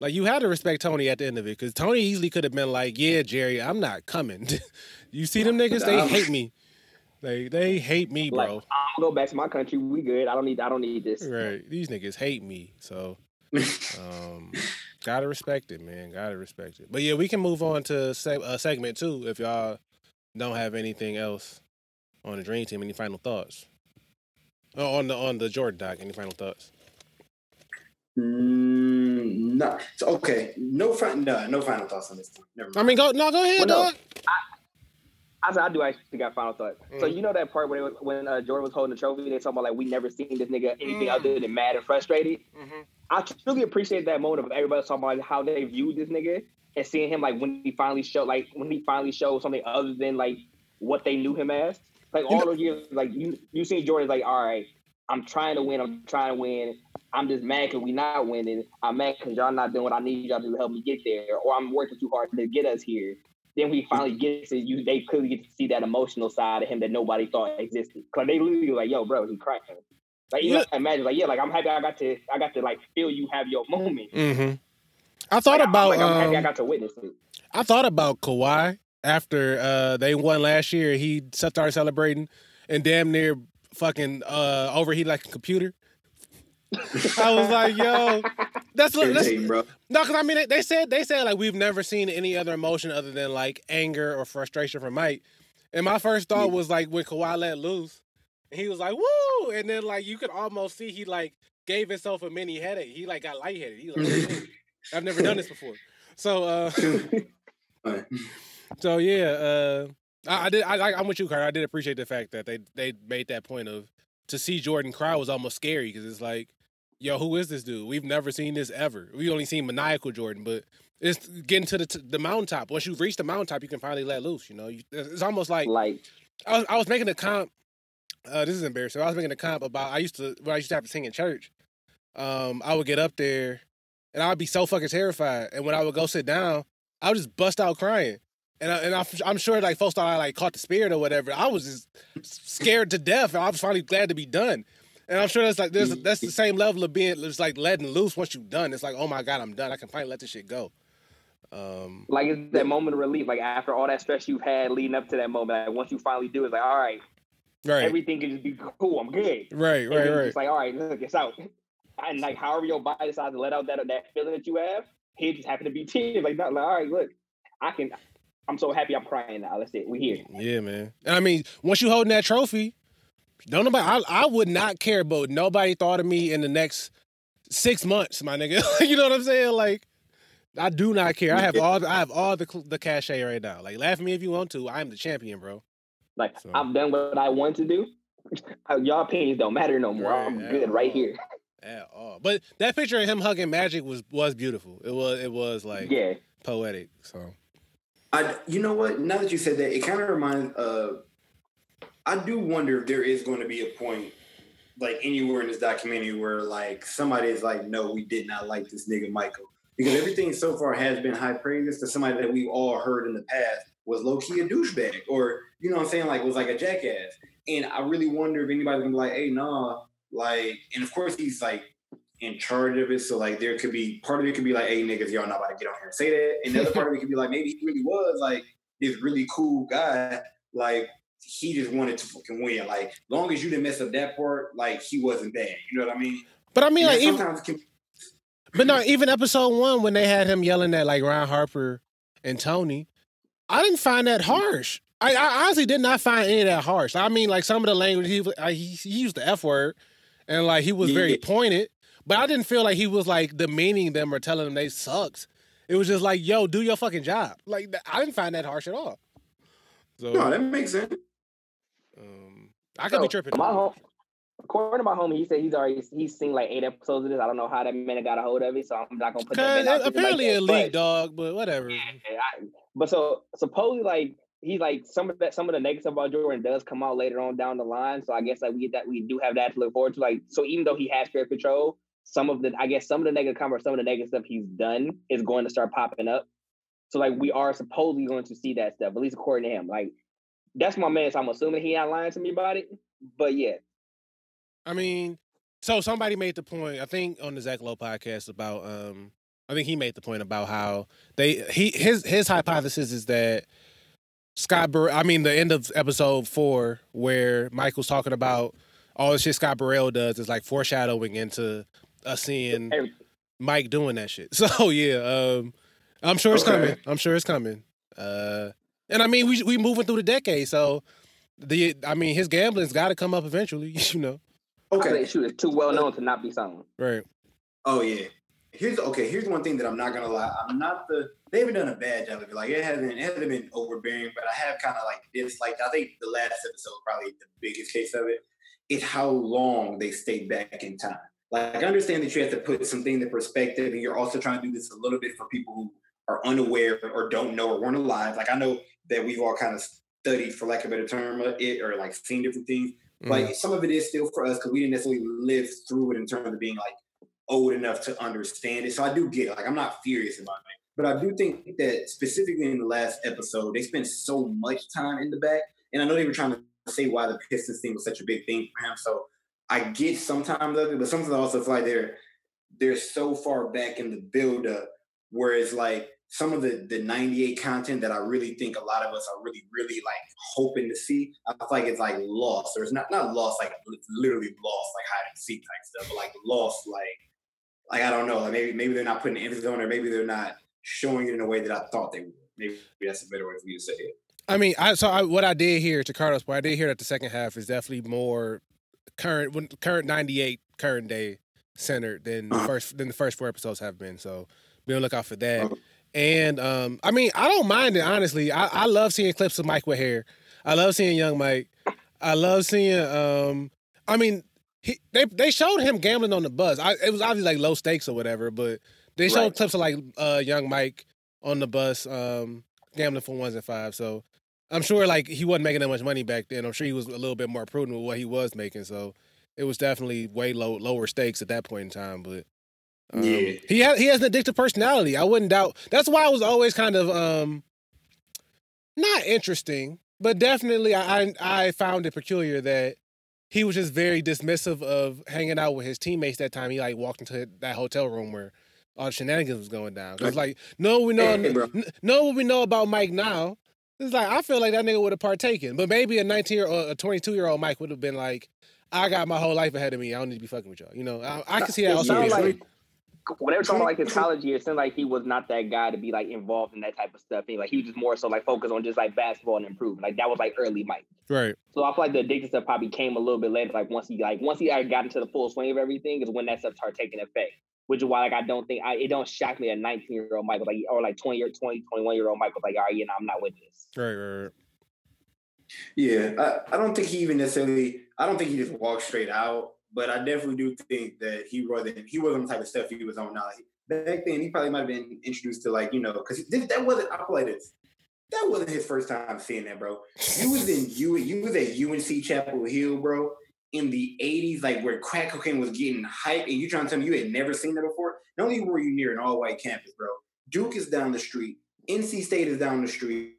like you had to respect Toni at the end of it because Toni easily could have been like, "Yeah, Jerry, I'm not coming." you see them niggas? They hate me. They they hate me, Like bro. I'll go back to my country. We good. I don't need. I don't need this. Right? These niggas hate me. So um, gotta respect it, man. Gotta respect it. But yeah, we can move on to seg- uh, segment two if y'all don't have anything else on the Dream Team. Any final thoughts? Oh, on the on the Jordan doc. Any final thoughts? Mm, no. So, okay. No, fi- no, no final thoughts on this. One. Never mind. I mean, go no, go ahead, Well, no. dog. I, said I do actually got final thoughts. So Mm. you know that part when it was, when uh, Jordan was holding the trophy, they talking about like we never seen this nigga anything Mm. other than mad and frustrated. Mm-hmm. I truly appreciate that moment of everybody talking about how they viewed this nigga and seeing him like when he finally showed like when he finally showed something other than like what they knew him as. Like all those years, like you you seen Jordan like, all right, I'm trying to win, I'm trying to win. I'm just mad because we not winning. I'm mad because y'all not doing what I need y'all to help me get there, or I'm working too hard to get us here. Then we finally get to you. They clearly get to see that emotional side of him that nobody thought existed. Cause they literally were like, "Yo, bro, he crying." Like you Yeah. know, imagine, like, yeah, like I'm happy I got to, I got to like feel you have your moment. Mm-hmm. I thought Like, about like, I'm happy I um, got to witness it. I thought about Kawhi after uh, they won last year. He started celebrating and damn near fucking uh, overheated like a computer. I was like, yo, that's that's Irritating, bro. no, because I mean they, they said they said like we've never seen any other emotion other than like anger or frustration from Mike. And my first thought was like when Kawhi let loose, and he was like, "Woo!" And then like you could almost see he like gave himself a mini headache. He like got lightheaded. He like, "Oh, "I've never done this before." So uh, so yeah, uh, I, I did. I, I, I'm with you, Cardo. I did appreciate the fact that they they made that point of to see Jordan cry was almost scary because it's like, yo, who is this dude? We've never seen this ever. We only seen maniacal Jordan, but it's getting to the t- the mountaintop. Once you reach the mountaintop, you can finally let loose. You know, you, it's almost like Like, I was, I was making a comp uh, this is embarrassing. I was making a comp about I used to when I used to have to sing in church. Um, I would get up there and I would be so fucking terrified. And when I would go sit down, I would just bust out crying. And I, and I, I'm sure like folks thought I like caught the spirit or whatever. I was just scared to death. I was finally glad to be done. And I'm sure that's like there's that's the same level of being just like letting loose once you're done. It's like oh my god, I'm done. I can finally let this shit go. Um, Like it's that moment of relief. Like after all that stress you've had leading up to that moment, like once you finally do, it's like all right, right, everything can just be cool. I'm good. right, right, right. It's like all right, look, it's out. And like however your body decides to let out that that feeling that you have, here just happen to be tears. Like, not, like all right, look, I can. I'm so happy I'm crying now. Let's it. We here. Yeah, man. And I mean, once you holding that trophy, don't nobody. I, I would not care about nobody thought of me in the next six months, my nigga. you know what I'm saying? Like, I do not care. I have all. I have all the cl- the cachet right now. Like, laugh at me if you want to. I am the champion, bro. Like So- I've done what I want to do. Y'all opinions don't matter no more. Right, I'm good right here. At all. But that picture of him hugging Magic was was beautiful. It was it was like Yeah. poetic. So I, you know what? Now that you said that, it kind of reminds. Uh, I do wonder if there is going to be a point, like anywhere in this documentary, where like somebody is like, "No, we did not like this nigga Michael," because everything so far has been high praise to somebody that we've all heard in the past was low key a douchebag, or you know what I'm saying, like was like a jackass. And I really wonder if anybody's gonna be like, "Hey, nah," like, and of course he's like in charge of it. So like there could be part of it could be like, hey niggas, y'all not about to get on here and say that. And the other part of it could be like maybe he really was like this really cool guy. Like he just wanted to fucking win. Like long as you didn't mess up that part, like he wasn't bad. You know what I mean? But I mean And like even sometimes it can, But no, even episode one when they had him yelling at like Ron Harper and Toni, I didn't find that harsh. I, I honestly did not find any of that harsh. I mean, like some of the language he uh, he, he used the f word, and like he was very pointed. But I didn't feel like he was like demeaning them or telling them they sucks. It was just like, yo, do your fucking job. Like I didn't find that harsh at all. So no, that makes sense. I could be tripping. My home, according to my homie, he said he's already he's seen like eight episodes of this. I don't know how that man got a hold of it, so I'm not gonna put that out apparently like a leak dog, but whatever. Yeah, I- but so supposedly like he's like some of that some of the negative stuff about Jordan does come out later on down the line. So I guess like we get that we do have that to look forward to. Like so even though he has fair control, some of the I guess some of the negative comment, some of the negative stuff he's done is going to start popping up. So like we are supposedly going to see that stuff, at least according to him. Like that's my man, so I'm assuming he not lying to me about it. But yeah, I mean, so somebody made the point, I think on the Zach Lowe podcast about um I think he made the point about how they he his his hypothesis is that Scott Bur I mean the end of episode four where Michael's talking about all the shit Scott Burrell does is like foreshadowing into us seeing Mike doing that shit. So yeah, um I'm sure it's Okay. coming. I'm sure it's coming. Uh and I mean we we moving through the decade, so the I mean his gambling's got to come up eventually, you know. okay. Okay. shoot, it's too well known to not be someone. Right. Oh yeah. Here's okay. Here's one thing that I'm not gonna lie. I'm not the. They haven't done a bad job of it. Like it hasn't. It hasn't been overbearing, but I have kind of like disliked. I think the last episode probably the biggest case of it is how long they stayed back in time. Like I understand that you have to put something into perspective, and you're also trying to do this a little bit for people who are unaware or don't know or weren't alive. Like I know that we've all kind of studied, for lack of a better term, uh, it or like seen different things. Mm-hmm. Like some of it is still for us because we didn't necessarily live through it in terms of being like old enough to understand it. So I do get it. Like I'm not furious about it. But I do think that specifically in the last episode, they spent so much time in the back. And I know they were trying to say why the Pistons thing was such a big thing for him. So I get sometimes of it, but sometimes I also feel like they're they're so far back in the buildup, whereas like some of the the 98 content that I really think a lot of us are really, really like hoping to see, I feel like it's like lost. Or it's not not lost like literally lost, like hide and seek type stuff, but like lost like like I don't know, like maybe maybe they're not putting emphasis on it, or maybe they're not showing it in a way that I thought they would. Maybe that's a better way for me to say it. I mean, I so I, what I did hear to Carlos, but I did hear that the second half is definitely more current, current ninety eight, current day centered than the Uh-huh. first than the first four episodes have been. So be on the lookout for that. And um, I mean, I don't mind it honestly. I, I love seeing clips of Mike with hair. I love seeing young Mike. I love seeing. Um, I mean, he, they they showed him gambling on the bus. I, it was obviously like low stakes or whatever, but they showed Right. clips of like uh, young Mike on the bus um, gambling for ones and fives. So I'm sure like he wasn't making that much money back then. I'm sure he was a little bit more prudent with what he was making. So it was definitely way low lower stakes at that point in time. But um, Yeah. he has he has an addictive personality. I wouldn't doubt. That's why I was always kind of um not interesting, but definitely I I, I found it peculiar that he was just very dismissive of hanging out with his teammates that time. He like walked into that hotel room where all the shenanigans was going down. Cause like no we know Hey, bro. n- know what we know about Mike now. It's like I feel like that nigga would have partaken, but maybe a 19 year old, a 22 year old Mike would have been like, I got my whole life ahead of me. I don't need to be fucking with y'all. You know, I, I can see that It also sounds like true. When they were talking about like his college years, it seemed like he was not that guy to be like involved in that type of stuff. And, like he was just more so like focused on just like basketball and improving. Like that was like early Mike. right. So I feel like the addiction stuff probably came a little bit later. Like once he like once he like, got into the full swing of everything is when that stuff started taking effect. Which is why like I don't think I it don't shock me a 19 year old Mike was like or like 20 year 20 21 year old Mike was like all right you know, I'm not with this. Right, right, right. Yeah, I, I don't think he even necessarily. I don't think he just walked straight out, but I definitely do think that he wasn't. He wasn't the type of stuff he was on now. Back then, he probably might have been introduced to like you know because that wasn't. I play this. That wasn't his first time seeing that, bro. You was in you you was at UNC Chapel Hill, bro, in the '80s, like where crack cocaine was getting hype, and you trying to tell me you had never seen that before? Not only were you near an all-white campus, bro. Duke is down the street. NC State is down the street.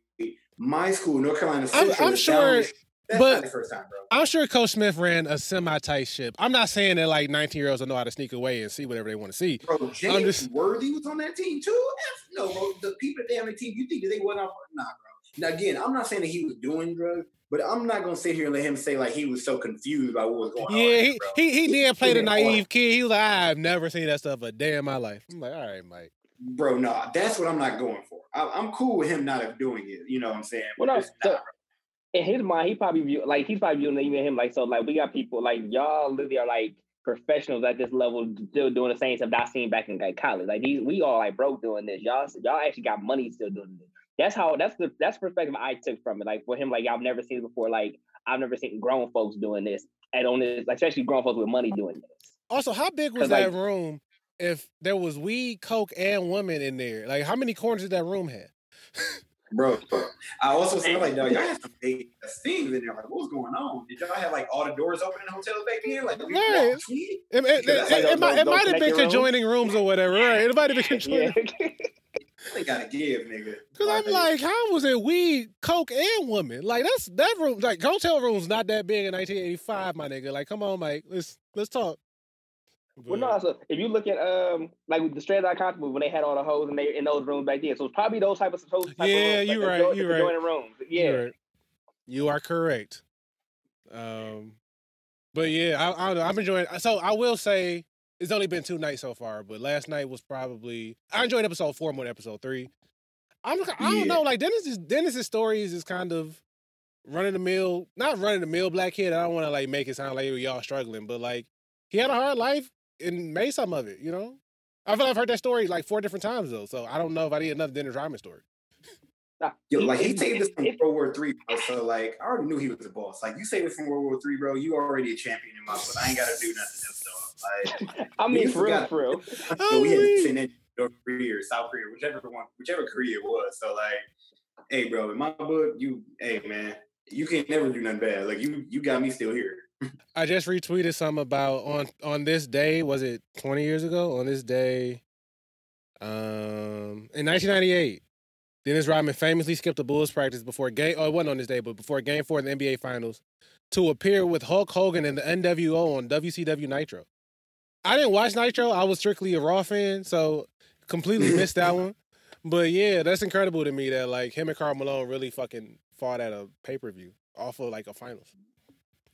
My school, North Carolina I'm- Central, I'm down sure-. That's but- not the first time, bro. I'm sure Coach Smith ran a semi-tight ship. I'm not saying that like 19 year olds don't know how to sneak away and see whatever they want to see. Bro, James just- Worthy was on that team too. F- No, bro. The people that they on the team, you think that they wasn't on? Nah, bro. Now again, I'm not saying that he was doing drugs, but I'm not gonna sit here and let him say like he was so confused about what was going on. Yeah, here, he, he he did play the did it naive kid. He was like, I've never seen that stuff a day in my life. I'm like, all right, Mike. bro, no, that's what I'm not going for. I, I'm cool with him not doing it. You know what I'm saying? Well, no, But it's so- not, bro. In his mind, he probably view like he's probably viewing even him like so like we got people like y'all literally are like professionals at this level still doing the same stuff that I seen back in like college. Like these we all like broke doing this. Y'all y'all actually got money still doing this. That's how that's the that's the perspective I took from it. Like for him, like I've never seen it before. Like I've never seen grown folks doing this and on this, like, especially grown folks with money doing this. Also, how big was 'Cause, like- that room if there was weed, coke, and women in there? Like, how many corners did that room have? Bro, I also said like, dog, y'all had some big things in there. Like, what was going on? Did y'all have like all the doors open in the hotels back then? Like, we Right. walked in? It, it, it, like it those- might, it might have been connecting rooms? conjoining rooms or whatever, right? It might have been yeah. conjoining. They gotta give, nigga. Because I'm like, how was it weed, coke, and woman? Like that's that room, like hotel rooms not that big in 1985, my nigga. Like, come on, Mike, let's let's talk. Well, no. So if you look at um like with the Straight Outta Compton movie when they had all the hoes and they in those rooms back then, so it's probably those type of those type Yeah, of rooms, you like, right, the jo- you the right. Joining rooms, yeah. You're right. You are correct. Um, but yeah, I, I don't know. I'm enjoying. So I will say it's only been two nights so far, but last night was probably I enjoyed episode four more than episode three. I'm I don't Yeah. know. Like Dennis's Dennis's stories is kind of running the mill, not running the mill black kid. I don't want to like make it sound like y'all struggling, but like he had a hard life and made some of it. You know. I feel like I've heard that story like four different times though, so I don't know if I need another Dennis Rodman story. Nah, Yo, like he it- saved us from World War Three, bro. So like I already knew he was a boss. Like you saved us from World War Three, bro. You already a champion in my book. I ain't gotta do nothing else, dog. Like I mean, for real, forgot. for real. so we had Holy. to send in North Korea or South Korea, whichever one, whichever Korea it was. So like, hey, bro, in my book, you, hey, man, you can't never do nothing bad. Like you, you got me still here. I just retweeted something about on on this day. Was it twenty years ago? On this day, um, in 1998, Dennis Rodman famously skipped a Bulls practice before game. Oh, it wasn't on this day, but before Game Four of the NBA Finals to appear with Hulk Hogan in the NWO on WCW Nitro. I didn't watch Nitro. I was strictly a Raw fan, so completely missed that one. But yeah, that's incredible to me that like him and Karl Malone really fucking fought at a pay per view off of like a finals.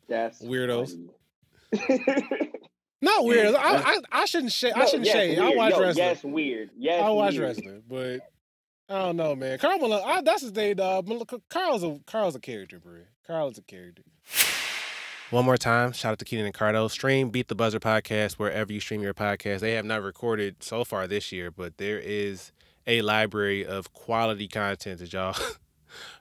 That's Weirdos. funny. Not weird. I, I I shouldn't shade. I shouldn't yes, shade. I weird. watch Yo, wrestling. Yes, weird. Yes, I watch weird. wrestling, but I don't know, man. Karl Malone, I, that's his name, dog. Karl's a Karl's a character, bro. Karl's a character. One more time, shout out to Keenan and Cardo. Stream Beat the Buzzer podcast wherever you stream your podcast. They have not recorded so far this year, but there is a library of quality content that y'all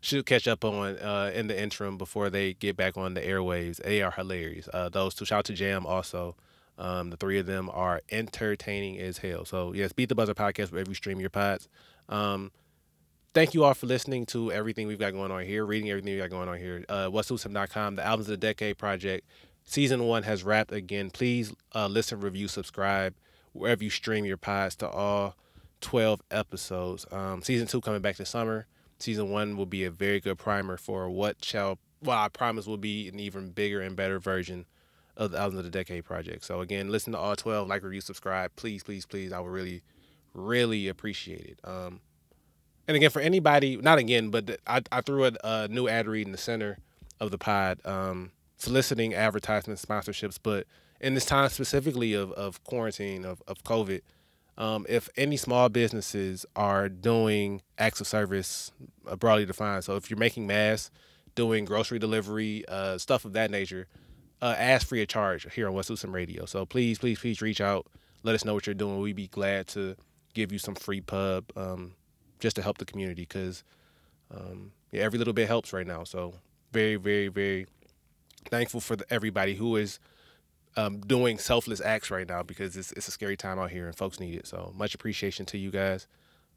should catch up on uh, in the interim before they get back on the airwaves. They are hilarious. Uh, those two, shout out to Jam also. Um, the three of them are entertaining as hell. So yes, beat the buzzer podcast wherever you stream your pods. Um, thank you all for listening to everything we've got going on here, reading everything we got going on here. Uh, what'swhoosome.com, the Albums of the Decade project. Season one has wrapped again. Please uh, listen, review, subscribe wherever you stream your pods to all 12 episodes. Um, season two coming back this summer. Season one will be a very good primer for what shall, well, I promise will be an even bigger and better version of the Albums of the Decade project. So again, listen to all 12, like, review, subscribe. Please, please, please. I would really, really appreciate it. Um, and again, for anybody, not again, but I, I threw a, a new ad read in the center of the pod, um, soliciting advertisements, sponsorships. But in this time specifically of, of quarantine, of, of COVID, um, if any small businesses are doing acts of service, uh, broadly defined, so if you're making masks, doing grocery delivery, uh, stuff of that nature, uh, ask free of charge here on What's Houston Radio. So please, please, please reach out. Let us know what you're doing. We'd be glad to give you some free pub um, just to help the community because um, yeah, every little bit helps right now. So very, very, very thankful for the, everybody who is um, doing selfless acts right now because it's, it's a scary time out here and folks need it. So much appreciation to you guys.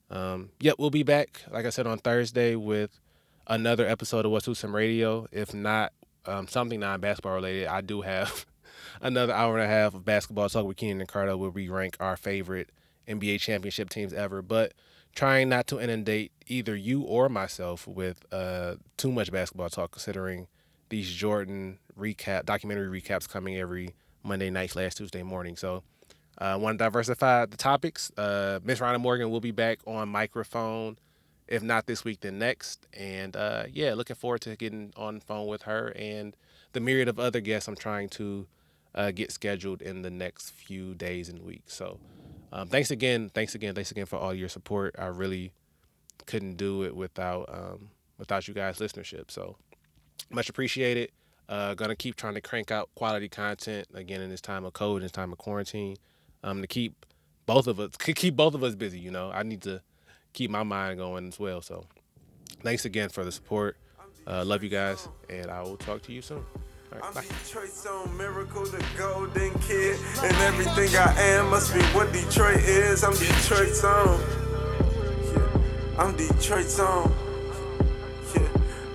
Um, yep, we'll be back, like I said, on Thursday with another episode of What's Houston Radio. If not um, something non basketball related, I do have another hour and a half of basketball talk with Keenan and Cardo where we rank our favorite NBA championship teams ever. But trying not to inundate either you or myself with uh, too much basketball talk, considering these Jordan recap documentary recaps coming every Monday nights, last Tuesday morning. So I uh, want to diversify the topics. Uh, Miss Rhonda Morgan will be back on microphone, if not this week, then next. And uh, yeah, looking forward to getting on phone with her and the myriad of other guests I'm trying to uh, get scheduled in the next few days and weeks. So um, thanks again, thanks again, thanks again for all your support. I really couldn't do it without um, without you guys' listenership. So much appreciated. Uh, gonna keep trying to crank out quality content again in this time of COVID, in this time of quarantine, um, to keep both of us keep both of us busy. You know, I need to keep my mind going as well. So, thanks again for the support. Uh, love you guys, and I will talk to you soon. Right, I'm. Detroit's own miracle, the golden kid. And everything I am must be what Detroit is. I'm Detroit's own. Yeah. I'm Detroit's own.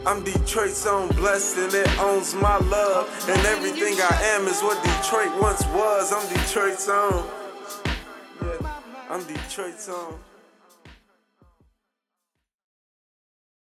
I'm Detroit's own blessed and it owns my love. And everything I am is what Detroit once was. I'm Detroit's own. Yeah. I'm Detroit's own.